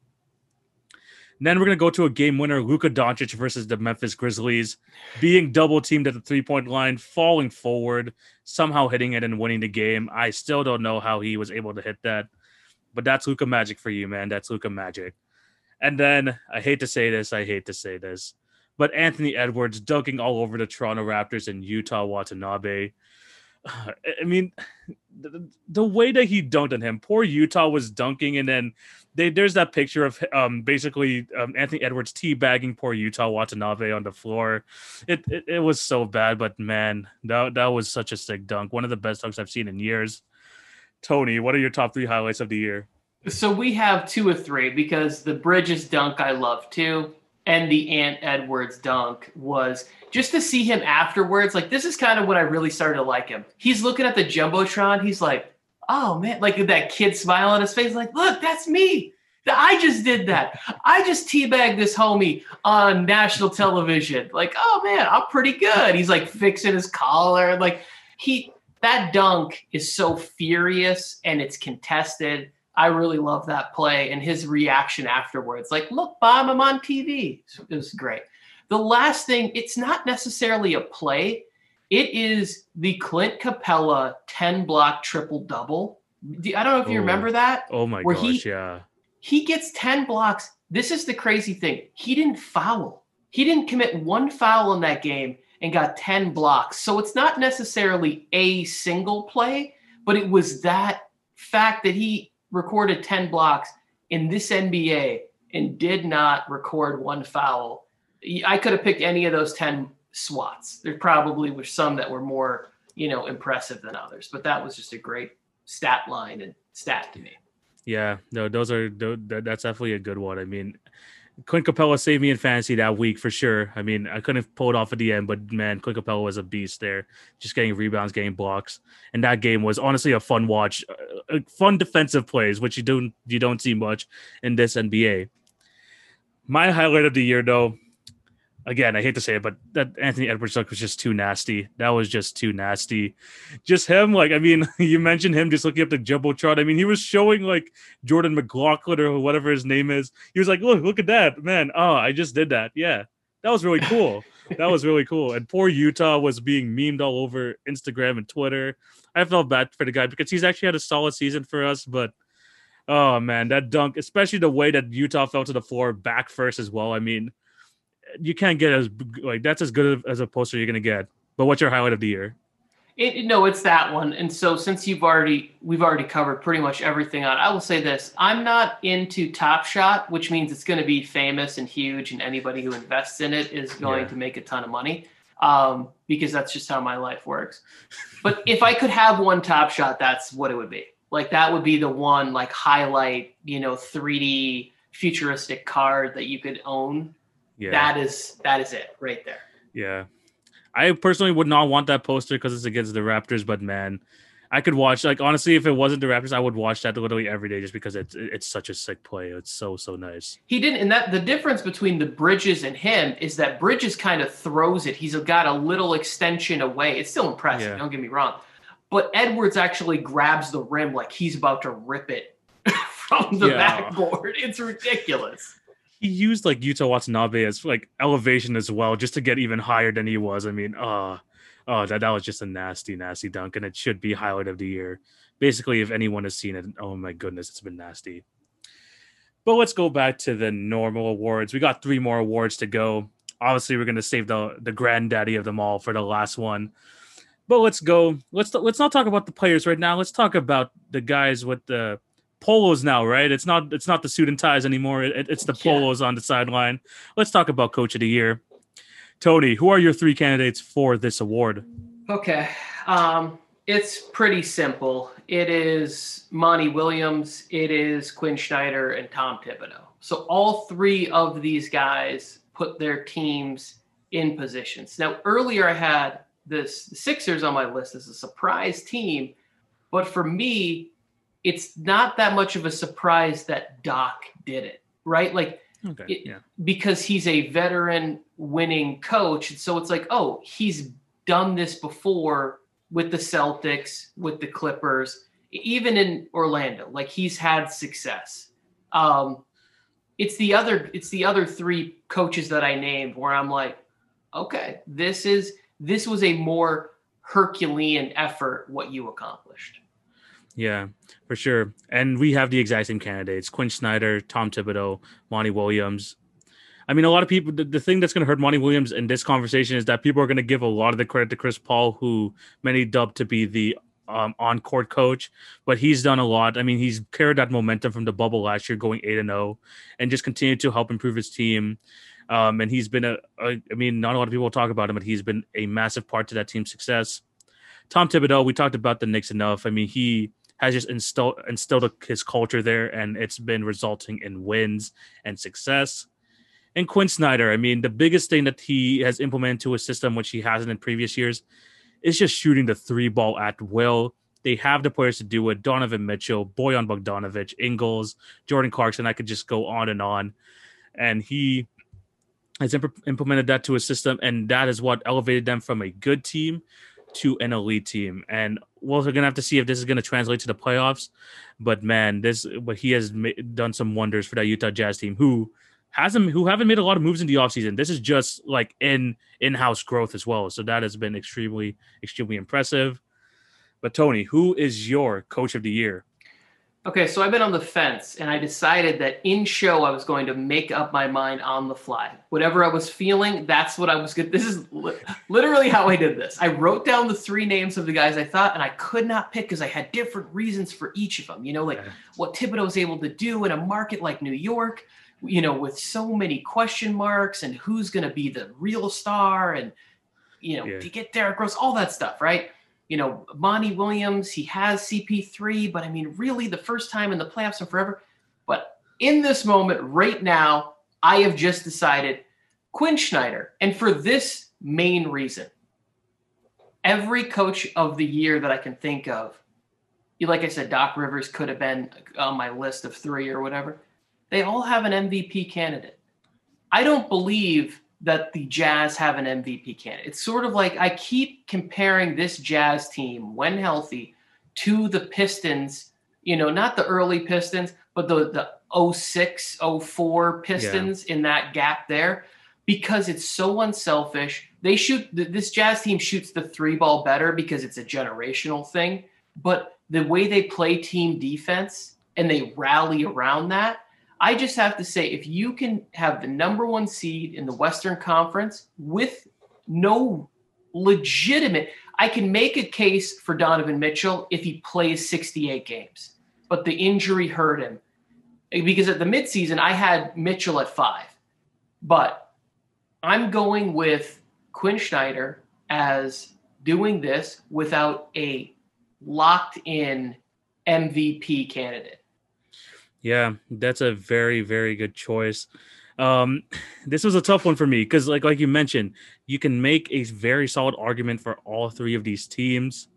And then we're gonna go to a game winner, Luka Doncic versus the Memphis Grizzlies, being double teamed at the three point line, falling forward, somehow hitting it and winning the game. I still don't know how he was able to hit that, but that's Luka magic for you, man. That's Luka magic. And then I hate to say this, I hate to say this but Anthony Edwards dunking all over the Toronto Raptors and Yuta Watanabe. <sighs> I mean, the, the, way that he dunked on him, poor Yuta was dunking, and then they, there's that picture of um, basically um, Anthony Edwards teabagging poor Yuta Watanabe on the floor. It, it, it was so bad, but man, that that was such a sick dunk. One of the best dunks I've seen in years. Tony, what are your top three highlights of the year? So we have two or three because the Bridges dunk I love too and the Ant Edwards dunk was just to see him afterwards. Like this is kind of when I really started to like him. He's looking at the jumbotron. He's like, "Oh man!" Like that kid smile on his face. Like, look, that's me. I just did that. I just teabagged this homie on national television. Like, oh man, I'm pretty good. He's like fixing his collar. Like he that dunk is so furious and it's contested I really love that play and his reaction afterwards. Like, look, Bob, I'm on TV. It was great. The last thing, it's not necessarily a play. It is the Clint Capela 10 block triple double. I don't know if you oh, remember that. Oh my where gosh, he, yeah. He gets 10 blocks. This is the crazy thing. He didn't foul. He didn't commit one foul in that game and got 10 blocks. So it's not necessarily a single play, but it was that fact that he recorded 10 blocks in this NBA and did not record one foul. I could have picked any of those 10 swats. There probably were some that were more, you know, impressive than others, but that was just a great stat line and stat to me. Yeah, no, those are that's definitely a good one. I mean, Clint Capela saved me in fantasy that week for sure. I mean, I couldn't pull it off at the end, but man, Clint Capela was a beast there, just getting rebounds, getting blocks, and that game was honestly a fun watch, uh, uh fun defensive plays, which you don't you don't see much in this NBA. My highlight of the year, though, again, I hate to say it, but that Anthony Edwards look was just too nasty. That was just too nasty. Just him, like, I mean, <laughs> you mentioned him just looking up the jumbotron. I mean, he was showing like Jordan McLaughlin or whatever his name is. He was like, look, look at that, man. Oh, I just did that. Yeah, that was really cool. <laughs> that was really cool. And poor Yuta was being memed all over Instagram and Twitter. I felt bad for the guy because he's actually had a solid season for us, but. Oh man, that dunk, especially the way that Yuta fell to the floor back first as well. I mean, you can't get as like that's as good as a poster you're gonna get. But what's your highlight of the year? It, no, it's that one. And so since you've already we've already covered pretty much everything on, I will say this: I'm not into Top Shot, which means it's going to be famous and huge, and anybody who invests in it is going yeah. to make a ton of money. Um, because that's just how my life works. But if I could have one Top Shot, that's what it would be. Like that would be the one like highlight, you know, 3D futuristic card that you could own yeah. that is that is it right there. Yeah. I personally would not want that poster because it's against the Raptors, but man, I could watch like honestly, if it wasn't the Raptors, I would watch that literally every day just because it's it's such a sick play. It's so so nice. He didn't, and that the difference between the Bridges and him is that Bridges kind of throws it. He's got a little extension away. It's still impressive. Yeah. Don't get me wrong, but Edwards actually grabs the rim like he's about to rip it <laughs> from the yeah. backboard. It's ridiculous he used like Yuta Watanabe as like elevation as well, just to get even higher than he was. I mean, uh oh, that, that was just a nasty, nasty dunk, and it should be highlight of the year. Basically, if anyone has seen it, oh my goodness, it's been nasty. But let's go back to the normal awards. We got three more awards to go. Obviously, we're gonna save the the granddaddy of them all for the last one. But let's go. Let's let's not talk about the players right now. Let's talk about the guys with the polos now, right? It's not it's not the suit and ties anymore. It, it's the polos yeah. on the sideline. Let's talk about coach of the year. Tony, who are your three candidates for this award? Okay. Um, it's pretty simple. it is Monty Williams, it is Quin Snyder, and Tom Thibodeau. So all three of these guys put their teams in positions. Now, earlier I had this the Sixers on my list as a surprise team, but for me, it's not that much of a surprise that Doc did it, right? Like, okay, it, yeah, because he's a veteran winning coach. And So it's like, oh, he's done this before with the Celtics, with the Clippers, even in Orlando. Like he's had success. Um, it's the other it's the other three coaches that I named where I'm like, okay, this is this was a more Herculean effort what you accomplished. Yeah, for sure. And we have the exact same candidates: Quin Snyder, Tom Thibodeau, Monty Williams. I mean, a lot of people. The, the thing that's going to hurt Monty Williams in this conversation is that people are going to give a lot of the credit to Chris Paul, who many dubbed to be the um, on-court coach, but he's done a lot. I mean, he's carried that momentum from the bubble last year, going eight and zero, oh, and just continued to help improve his team. Um, and he's been a, a, I mean, not a lot of people talk about him, but he's been a massive part to that team's success. Tom Thibodeau, we talked about the Knicks enough. I mean, he has just instilled instilled his culture there, and it's been resulting in wins and success. And Quin Snyder, I mean, the biggest thing that he has implemented to a system which he hasn't in previous years is just shooting the three ball at will. They have the players to do it. Donovan Mitchell, Bojan Bogdanovic, Ingles, Jordan Clarkson. I could just go on and on. And he has imp- implemented that to his system, and that is what elevated them from a good team to an elite team. And we're gonna have to see if this is gonna translate to the playoffs. But man, this but he has ma- done some wonders for that Utah Jazz team, who hasn't who haven't made a lot of moves in the offseason. This is just like in in-house growth as well. So that has been extremely, extremely impressive. But Tony, who is your coach of the year? Okay, so I've been on the fence and I decided that in show I was going to make up my mind on the fly. Whatever I was feeling, that's what I was good. <laughs> This is li- literally how I did this. I wrote down the three names of the guys I thought, and I could not pick because I had different reasons for each of them. You know, like what Thibodeau was able to do in a market like New York, you know, with so many question marks and who's going to be the real star and, you know, yeah. to get Derrick Rose, all that stuff, right? You know, Monty Williams, he has CP3, but I mean, really the first time in the playoffs and forever. But in this moment, right now, I have just decided Quin Snyder. And for this main reason, every coach of the year that I can think of, like I said, Doc Rivers could have been on my list of three or whatever they all have an MVP candidate. I don't believe that the Jazz have an MVP candidate. It's sort of like I keep comparing this Jazz team, when healthy, to the Pistons, you know, not the early Pistons, but the, the 06, 04 Pistons yeah. in that gap there, because it's so unselfish. They shoot, this Jazz team shoots the three ball better because it's a generational thing. But the way they play team defense and they rally around that, I just have to say, if you can have the number one seed in the Western Conference with no legitimate, I can make a case for Donovan Mitchell if he plays 68 games, but the injury hurt him. Because at the midseason, I had Mitchell at five, but I'm going with Quin Snyder as doing this without a locked in MVP candidate. Yeah, that's a very very good choice. Um, <sighs> this was a tough one for me because, like like you mentioned, you can make a very solid argument for all three of these teams,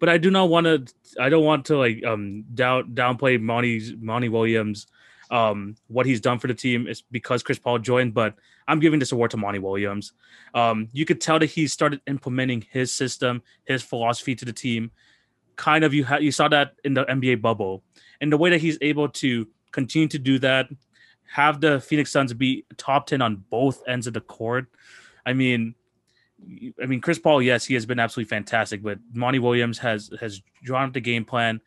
but I do not want to. I don't want to like um down downplay Monty Monty Williams, um what he's done for the team is because Chris Paul joined, but I'm giving this award to Monty Williams. Um, you could tell that he started implementing his system, his philosophy to the team. Kind of you had you saw that in the NBA bubble and the way that he's able to continue to do that, have the Phoenix Suns be top 10 on both ends of the court. I mean, I mean, Chris Paul, yes, he has been absolutely fantastic, but Monty Williams has has drawn up the game plan.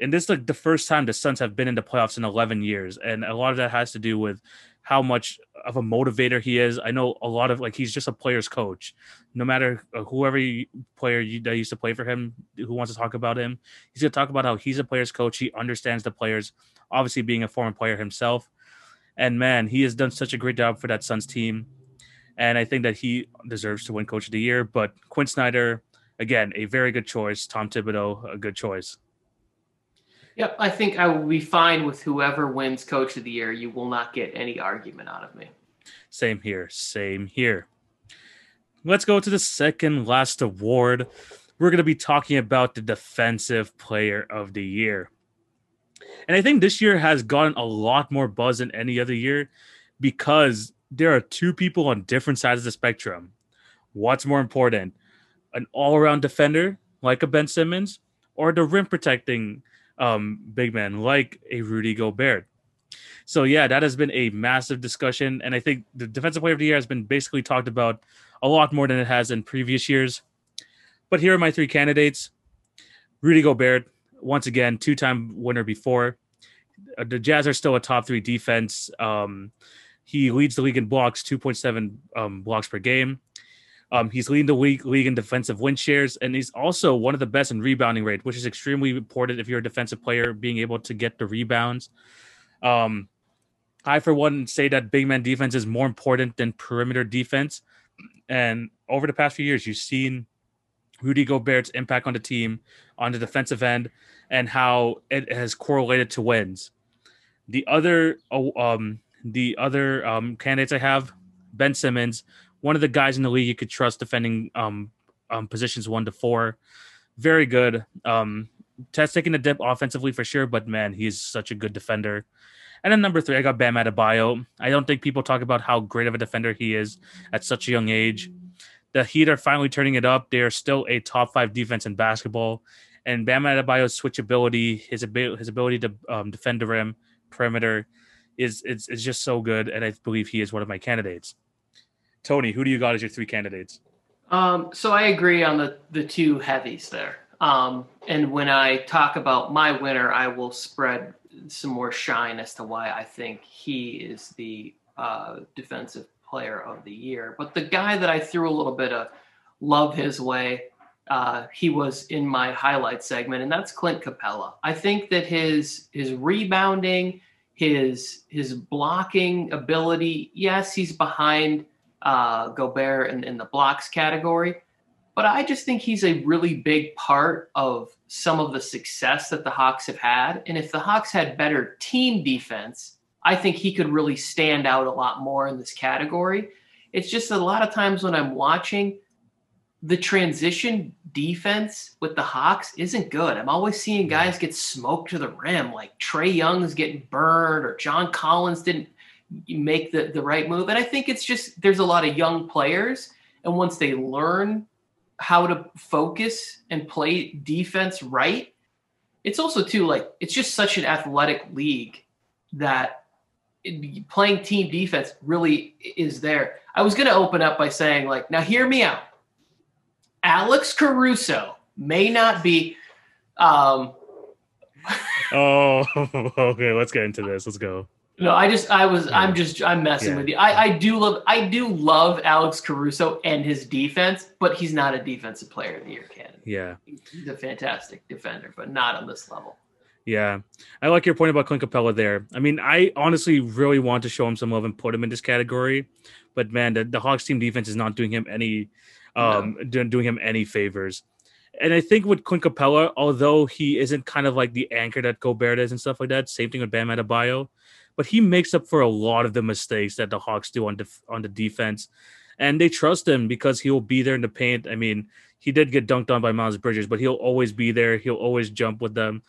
And this is like the first time the Suns have been in the playoffs in 11 years. And a lot of that has to do with how much of a motivator he is. I know a lot of like he's just a player's coach. No matter uh, whoever you, player you, that used to play for him who wants to talk about him, he's gonna talk about how he's a player's coach. He understands the players, obviously being a former player himself. And man, he has done such a great job for that Suns team. And I think that he deserves to win Coach of the Year. But Quin Snyder, again, a very good choice. Tom Thibodeau, a good choice. Yep, I think I will be fine with whoever wins Coach of the Year. You will not get any argument out of me. Same here. Same here. Let's go to the second last award. We're going to be talking about the Defensive Player of the Year. And I think this year has gotten a lot more buzz than any other year because there are two people on different sides of the spectrum. What's more important, an all around defender like a Ben Simmons or the rim protecting um, big man like a Rudy Gobert? So, yeah, that has been a massive discussion. And I think the Defensive Player of the Year has been basically talked about a lot more than it has in previous years. But here are my three candidates Rudy Gobert, once again, two time winner before. Uh, the Jazz are still a top three defense. Um, he leads the league in blocks, 2.7 um, blocks per game. Um, he's leading the league, league in defensive win shares, and he's also one of the best in rebounding rate, which is extremely important if you're a defensive player, being able to get the rebounds. Um, I, for one, say that big man defense is more important than perimeter defense. And over the past few years, you've seen Rudy Gobert's impact on the team on the defensive end and how it has correlated to wins. The other oh, um, the other um, candidates I have, Ben Simmons, one of the guys in the league you could trust defending um, um, positions one to four. Very good. Um, Test taking the dip offensively for sure, but man, he's such a good defender. And then number three, I got Bam Adebayo. I don't think people talk about how great of a defender he is at such a young age. The Heat are finally turning it up. They're still a top five defense in basketball. And Bam Adebayo's switchability, his ability, his ability to um, defend the rim, perimeter, is, is is just so good. And I believe he is one of my candidates. Tony, who do you got as your three candidates? Um, so I agree on the the two heavies there. Um, and when I talk about my winner, I will spread some more shine as to why I think he is the uh, defensive player of the year. But the guy that I threw a little bit of love his way, uh, he was in my highlight segment, and that's Clint Capela. I think that his his rebounding, his his blocking ability, yes, he's behind uh, Gobert in, in the blocks category, but I just think he's a really big part of some of the success that the Hawks have had. And if the Hawks had better team defense, I think he could really stand out a lot more in this category. It's just a lot of times when I'm watching, the transition defense with the Hawks isn't good. I'm always seeing guys get smoked to the rim, like Trae Young's getting burned or John Collins didn't make the, the right move. And I think it's just there's a lot of young players. And once they learn how to focus and play defense right, it's also too like it's just such an athletic league that playing team defense really is there. I was going to open up by saying, like, now hear me out. Alex Caruso may not be. Um, <laughs> oh, <laughs> okay. Let's get into this. Let's go. No, I just I was I'm just I'm messing yeah. with you. I, I do love I do love Alex Caruso and his defense, but he's not a defensive player of the year candidate. Yeah. He's a fantastic defender, but not on this level. Yeah, I like your point about Clint Capela there. I mean, I honestly really want to show him some love and put him in this category, but man, the, the Hawks team defense is not doing him any, um, no. doing, him any favors. And I think with Clint Capela, although he isn't kind of like the anchor that Gobert is and stuff like that, same thing with Bam Adebayo, but he makes up for a lot of the mistakes that the Hawks do on def- on the defense, and they trust him because he'll be there in the paint. I mean, he did get dunked on by Miles Bridges, but he'll always be there. He'll always jump with them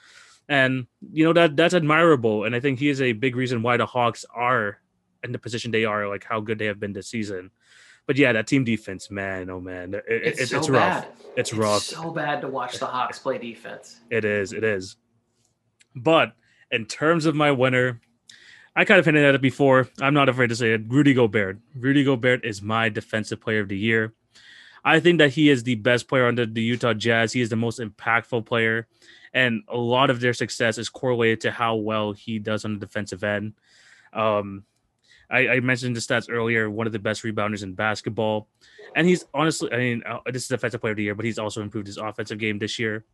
and you know that that's admirable. And I think he is a big reason why the Hawks are in the position they are, like how good they have been this season. But yeah, that team defense, man, oh man, it, it's, so it's rough. It's, it's rough. So bad to watch the Hawks play defense. It is. It is. But in terms of my winner, I kind of hinted at it before. I'm not afraid to say it. Rudy Gobert. Rudy Gobert is my defensive player of the year. I think that he is the best player under the Utah Jazz. He is the most impactful player and a lot of their success is correlated to how well he does on the defensive end. Um, I, I, mentioned the stats earlier. One of the best rebounders in basketball, and he's honestly, I mean, uh, this is defensive player of the year, but he's also improved his offensive game this year.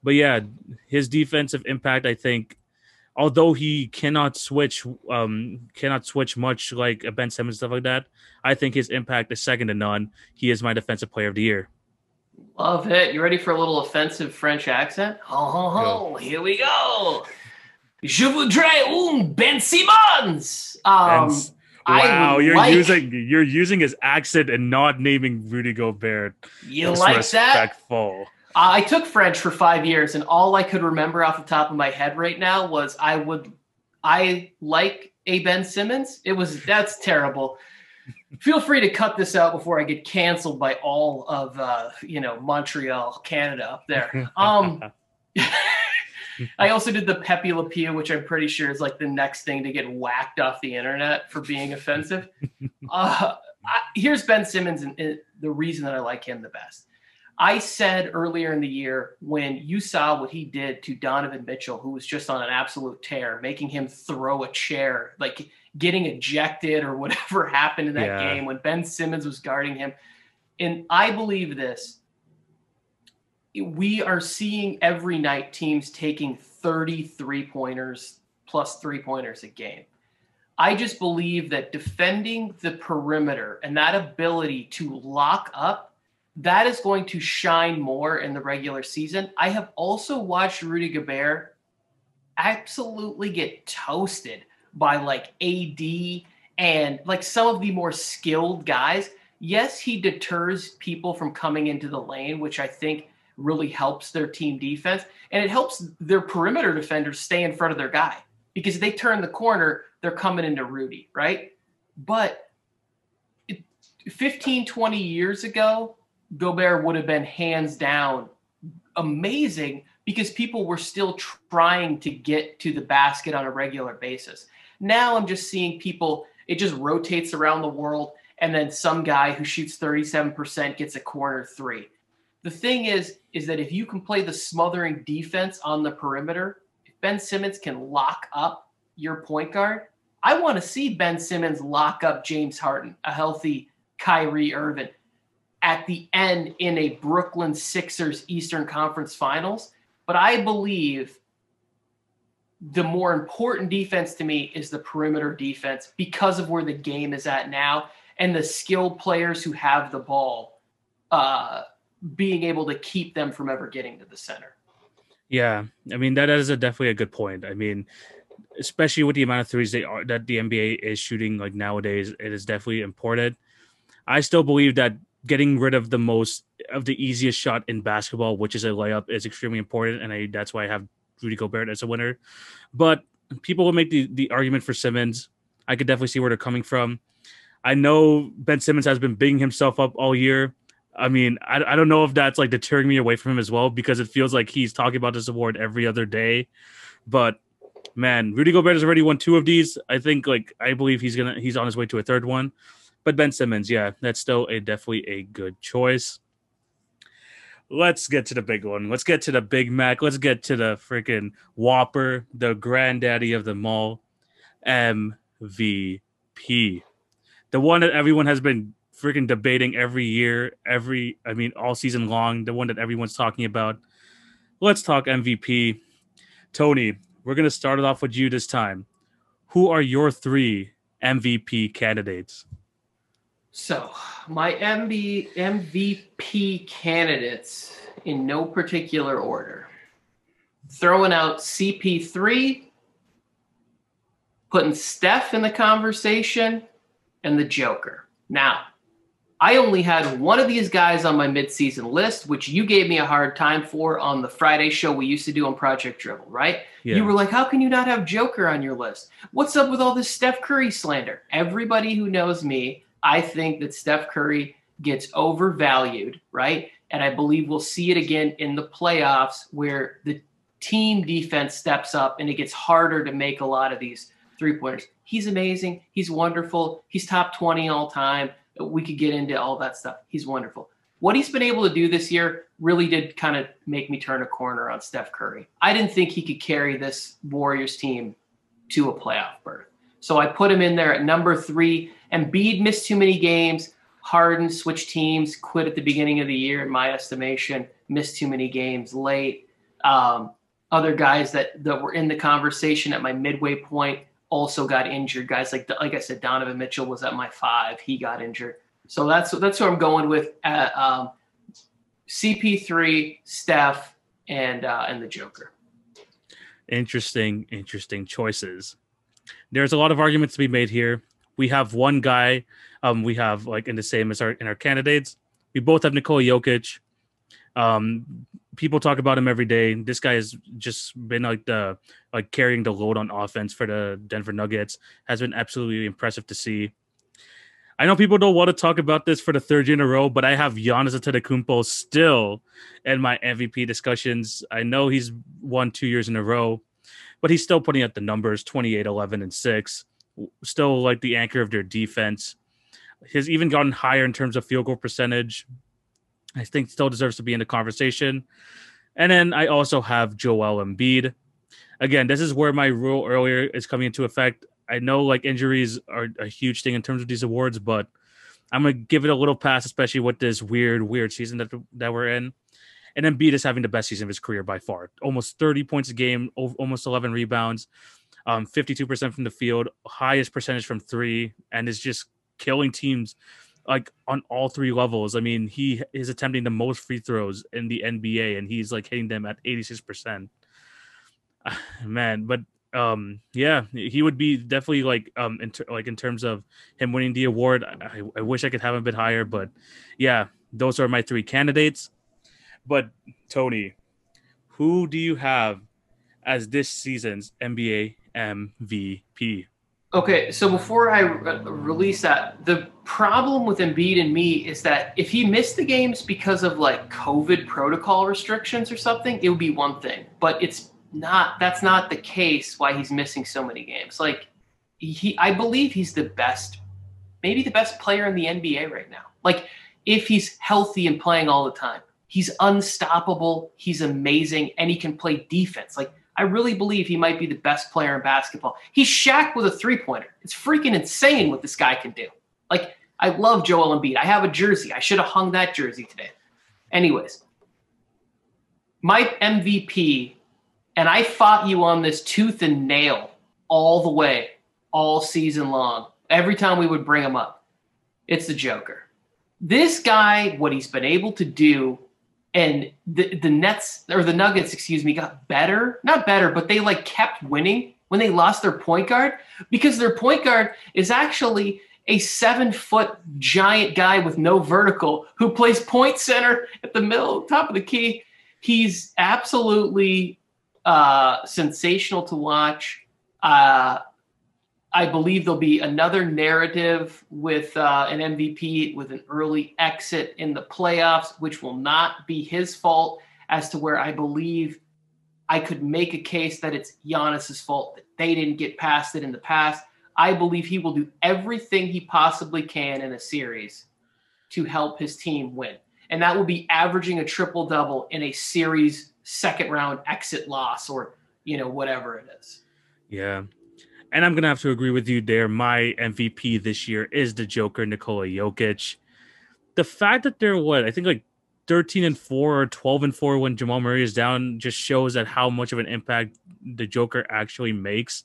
But yeah, his defensive impact, I think, although he cannot switch, um, cannot switch much like a Ben Simmons stuff like that. I think his impact is second to none. He is my defensive player of the year. Love it. You ready for a little offensive French accent? Ho ho ho! Here we go. Je voudrais un Ben Simmons. Um, And- wow, you're using you're using his accent and not naming Rudy Gobert. You like that? Disrespectful. I took French for five years, and all I could remember off the top of my head right now was I would, I like a Ben Simmons. It was that's terrible. Feel free to cut this out before I get canceled by all of uh, you know Montreal, Canada up there. <laughs> Um, <laughs> I also did the Pepe Le Pew, which I'm pretty sure is like the next thing to get whacked off the internet for being offensive. <laughs> Uh, I, here's Ben Simmons and, and the reason that I like him the best. I said earlier in the year when you saw what he did to Donovan Mitchell, who was just on an absolute tear, making him throw a chair, like getting ejected or whatever <laughs> happened in that Yeah. game when Ben Simmons was guarding him. And I believe this. We are seeing every night teams taking 33 pointers plus three pointers a game. I just believe that defending the perimeter and that ability to lock up that is going to shine more in the regular season. I have also watched Rudy Gobert absolutely get toasted by like AD and like some of the more skilled guys. Yes, he deters people from coming into the lane, which I think really helps their team defense and it helps their perimeter defenders stay in front of their guy because they turn the corner, they're coming into Rudy, right? But it- 15, 20 years ago, Gobert would have been hands down amazing because people were still trying to get to the basket on a regular basis. Now I'm just seeing people, it just rotates around the world, and then some guy who shoots 37% gets a corner three. The thing is, is that if you can play the smothering defense on the perimeter, if Ben Simmons can lock up your point guard, I want to see Ben Simmons lock up James Harden, a healthy Kyrie Irving at the end in a Brooklyn Sixers Eastern Conference Finals. But I believe the more important defense to me is the perimeter defense because of where the game is at now and the skilled players who have the ball uh, being able to keep them from ever getting to the center. Yeah, I mean that is a definitely a good point. I mean, especially with the amount of threes they are that the NBA is shooting like nowadays, it is definitely important. I still believe that getting rid of the most of the easiest shot in basketball, which is a layup, is extremely important, and I, that's why I have Rudy Gobert as a winner. But people will make the the argument for Simmons. I could definitely see where they're coming from. I know Ben Simmons has been bigging himself up all year. I mean, I, I don't know if that's like deterring me away from him as well because it feels like he's talking about this award every other day. But man, Rudy Gobert has already won two of these. I think like I believe he's gonna he's on his way to a third one. But Ben Simmons, yeah, that's still a definitely a good choice. Let's get to the big one. Let's get to the Big Mac. Let's get to the freaking Whopper, the granddaddy of them all, MVP. The one that everyone has been freaking debating every year, every I mean all season long, the one that everyone's talking about. Let's talk MVP. Tony, we're going to start it off with you this time. Who are your 3 MVP candidates? So, my MB, MVP candidates in no particular order. Throwing out CP3, putting Steph in the conversation, and the Joker. Now, I only had one of these guys on my midseason list, which you gave me a hard time for on the Friday show we used to do on Project Drivel, right? Yeah. You were like, how can you not have Joker on your list? What's up with all this Steph Curry slander? Everybody who knows me, I think that Steph Curry gets overvalued, right? And I believe we'll see it again in the playoffs where the team defense steps up and it gets harder to make a lot of these three pointers. He's amazing. He's wonderful. He's top 20 all time. We could get into all that stuff. He's wonderful. What he's been able to do this year really did kind of make me turn a corner on Steph Curry. I didn't think he could carry this Warriors team to a playoff berth. So I put him in there at number three. Embiid missed too many games. Harden switched teams, quit at the beginning of the year, in my estimation, missed too many games late. Um, other guys that, that were in the conversation at my midway point also got injured. Guys like like I said, Donovan Mitchell was at my five. He got injured. So that's that's who I'm going with. Uh, um, CP3, Steph, and uh, and the Joker. Interesting, interesting choices. There's a lot of arguments to be made here. We have one guy, um, we have like in the same as our in our candidates. We both have Nikola Jokic. Um, people talk about him every day. This guy has just been like the like carrying the load on offense for the Denver Nuggets. Has been absolutely impressive to see. I know people don't want to talk about this for the third year in a row, but I have Giannis Antetokounmpo still in my MVP discussions. I know he's won two years in a row, but he's still putting up the numbers 28, 11, and 6. Still like the anchor of their defense. Has even gotten higher in terms of field goal percentage. I think still deserves to be in the conversation. And then I also have Joel Embiid. Again, this is where my rule earlier is coming into effect. I know like injuries are a huge thing in terms of these awards, but I'm gonna give it a little pass, especially with this weird, weird season that that we're in. And Embiid is having the best season of his career by far. Almost 30 points a game, almost 11 rebounds, um, 52% from the field, highest percentage from three, and is just killing teams like on all three levels. I mean, he is attempting the most free throws in the NBA, and he's like hitting them at 86%. <sighs> Man, but um yeah he would be definitely like um in ter- like in terms of him winning the award I, I wish i could have him a bit higher but yeah those are my three candidates but tony who do you have as this season's nba mvp okay so before i re- release that the problem with Embiid and me is that if he missed the games because of like covid protocol restrictions or something it would be one thing but it's not that's not the case why he's missing so many games. Like he I believe he's the best maybe the best player in the NBA right now. Like if he's healthy and playing all the time. He's unstoppable, he's amazing and he can play defense. Like I really believe he might be the best player in basketball. He's Shaq with a three-pointer. It's freaking insane what this guy can do. Like I love Joel Embiid. I have a jersey. I should have hung that jersey today. Anyways, my MVP and I fought you on this tooth and nail all the way, all season long. Every time we would bring him up, it's the Joker. This guy, what he's been able to do, and the the Nets or the Nuggets, excuse me, got better. Not better, but they like kept winning when they lost their point guard because their point guard is actually a seven foot giant guy with no vertical who plays point center at the middle, top of the key. He's absolutely uh, sensational to watch. Uh, I believe there'll be another narrative with uh, an MVP with an early exit in the playoffs, which will not be his fault. As to where I believe I could make a case that it's Giannis's fault that they didn't get past it in the past. I believe he will do everything he possibly can in a series to help his team win, and that will be averaging a triple double in a series second round exit loss or you know whatever it is. Yeah. And I'm gonna have to agree with you there. My MVP this year is the Joker, Nikola Jokic. The fact that they're what I think like 13 and 4 or 12 and 4 when Jamal Murray is down just shows that how much of an impact the Joker actually makes.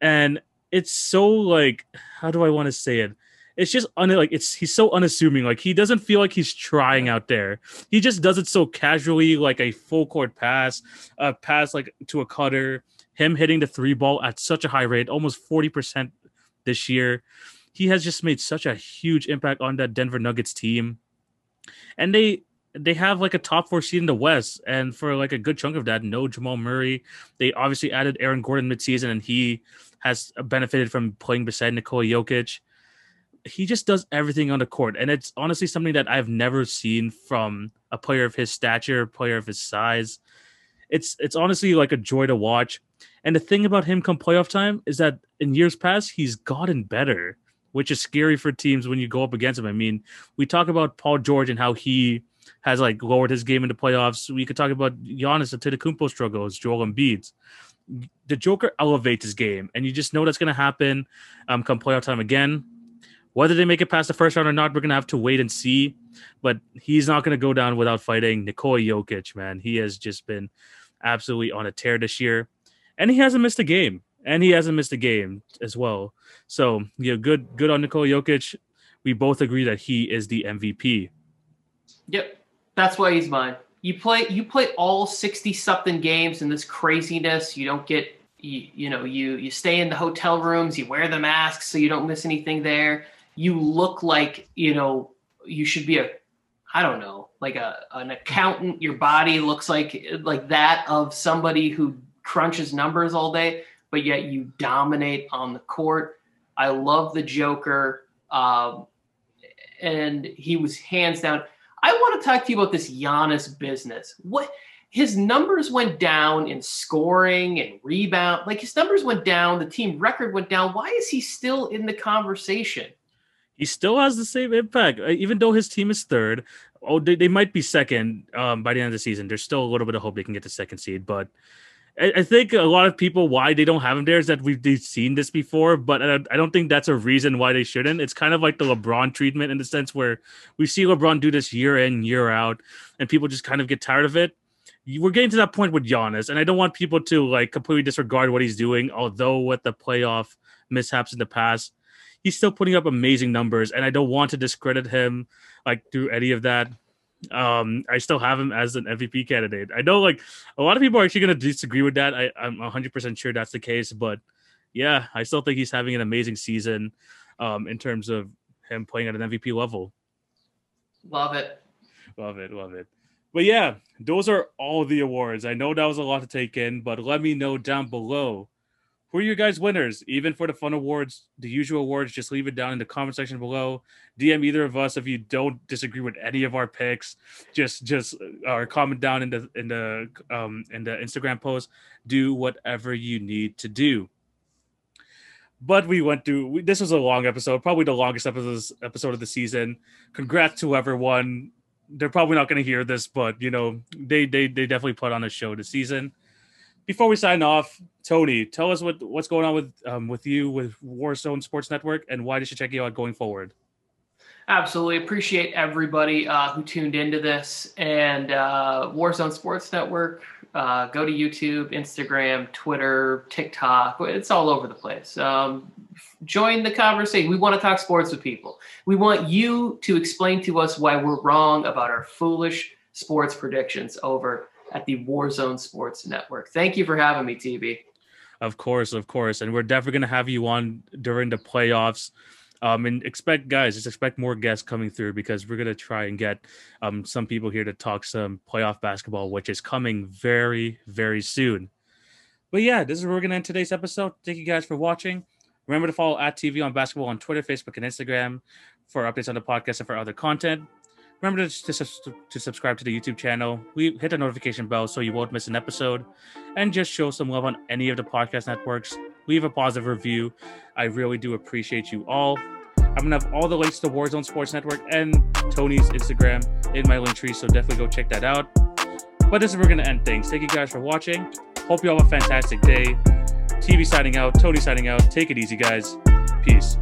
And it's so like how do I want to say it? it's just un- like it's he's so unassuming. Like he doesn't feel like he's trying out there. He just does it so casually, like a full court pass, a pass like to a cutter. Him hitting the three ball at such a high rate, almost forty percent this year. He has just made such a huge impact on that Denver Nuggets team, and they they have like a top four seed in the West, and for like a good chunk of that, no Jamal Murray. They obviously added Aaron Gordon midseason, and he has benefited from playing beside Nikola Jokic he just does everything on the court, and it's honestly something that I've never seen from a player of his stature, player of his size. It's it's honestly like a joy to watch. And the thing about him come playoff time is that in years past he's gotten better, which is scary for teams when you go up against him. I mean, we talk about Paul George and how he has like lowered his game in the playoffs. We could talk about Giannis Antetokounmpo struggles, Joel Embiid's. The Joker elevates his game, and you just know that's going to happen um, come playoff time again. Whether they make it past the first round or not, we're gonna have to wait and see. But he's not gonna go down without fighting Nikola Jokic, man. He has just been absolutely on a tear this year, and he hasn't missed a game, and he hasn't missed a game as well. So yeah, good, good on Nikola Jokic. We both agree that he is the MVP. Yep, That's why he's mine. You play you play all 60 something games in this craziness. You don't get you, you know, you you stay in the hotel rooms, you wear the masks so you don't miss anything there. You look like, you know, you should be a I don't know, like a an accountant. Your body looks like like that of somebody who crunches numbers all day, but yet you dominate on the court. I love the Joker, um, and he was hands down. I want to talk to you about this Giannis business. What his numbers went down in scoring and rebound. Like his numbers went down, the team record went down. Why is he still in the conversation? He still has the same impact, uh, even though his team is third. Oh, they, they might be second um, by the end of the season. There's still a little bit of hope they can get the second seed, but I, I think a lot of people why they don't have him there is that we've seen this before, but I, I don't think that's a reason why they shouldn't. It's kind of like the LeBron treatment in the sense where we see LeBron do this year in year out, and people just kind of get tired of it. We're getting to that point with Giannis, and I don't want people to like completely disregard what he's doing. Although with the playoff mishaps in the past, he's still putting up amazing numbers, and I don't want to discredit him like through any of that. Um i still have him as an mvp candidate. I know like a lot of people are actually going to disagree with that. I, i'm 100% sure that's the case but yeah i still think he's having an amazing season um in terms of him playing at an mvp level. Love it. Love it love it. But yeah those are all the awards. I know that was a lot to take in but let me know down below who are your guys winners? Even for the fun awards the usual awards just leave it down in the comment section below. Dm either of us if you don't disagree with any of our picks. Just just uh, or comment down in the in the um in the instagram post. Do whatever you need to do. But we went through we, this was a long episode probably the longest episode episode of the season. Congrats to everyone. they're probably not going to hear this but you know they they they definitely put on a show this season before we sign off, Tony, tell us what what's going on with um, with you with Warzone Sports Network and why they should check you out going forward. Absolutely appreciate everybody uh, who tuned into this and uh, Warzone Sports Network. Uh, go to YouTube, Instagram, Twitter, TikTok. It's all over the place. Um, join the conversation. We want to talk sports with people. We want you to explain to us why we're wrong about our foolish sports predictions over at the Warzone Sports Network. Thank you for having me, TV. Of course, of course. And we're definitely going to have you on during the playoffs. Um, and expect, guys, just expect more guests coming through because we're going to try and get um, some people here to talk some playoff basketball, which is coming very, very soon. But yeah, this is where we're going to end today's episode. Thank you guys for watching. Remember to follow at TV on basketball on Twitter, Facebook, and Instagram for updates on the podcast and for other content. Remember to, to, to, subscribe to the YouTube channel. We hit the notification bell so you won't miss an episode, and just show some love on any of the podcast networks. Leave a positive review. I really do appreciate you all. I'm gonna have all the links to Warzone Sports Network and Tony's Instagram in my Linktree, so definitely go check that out. But this is where we're gonna end things. Thank you guys for watching. Hope you all have a fantastic day. TV signing out, Tony signing out. Take it easy, guys. Peace.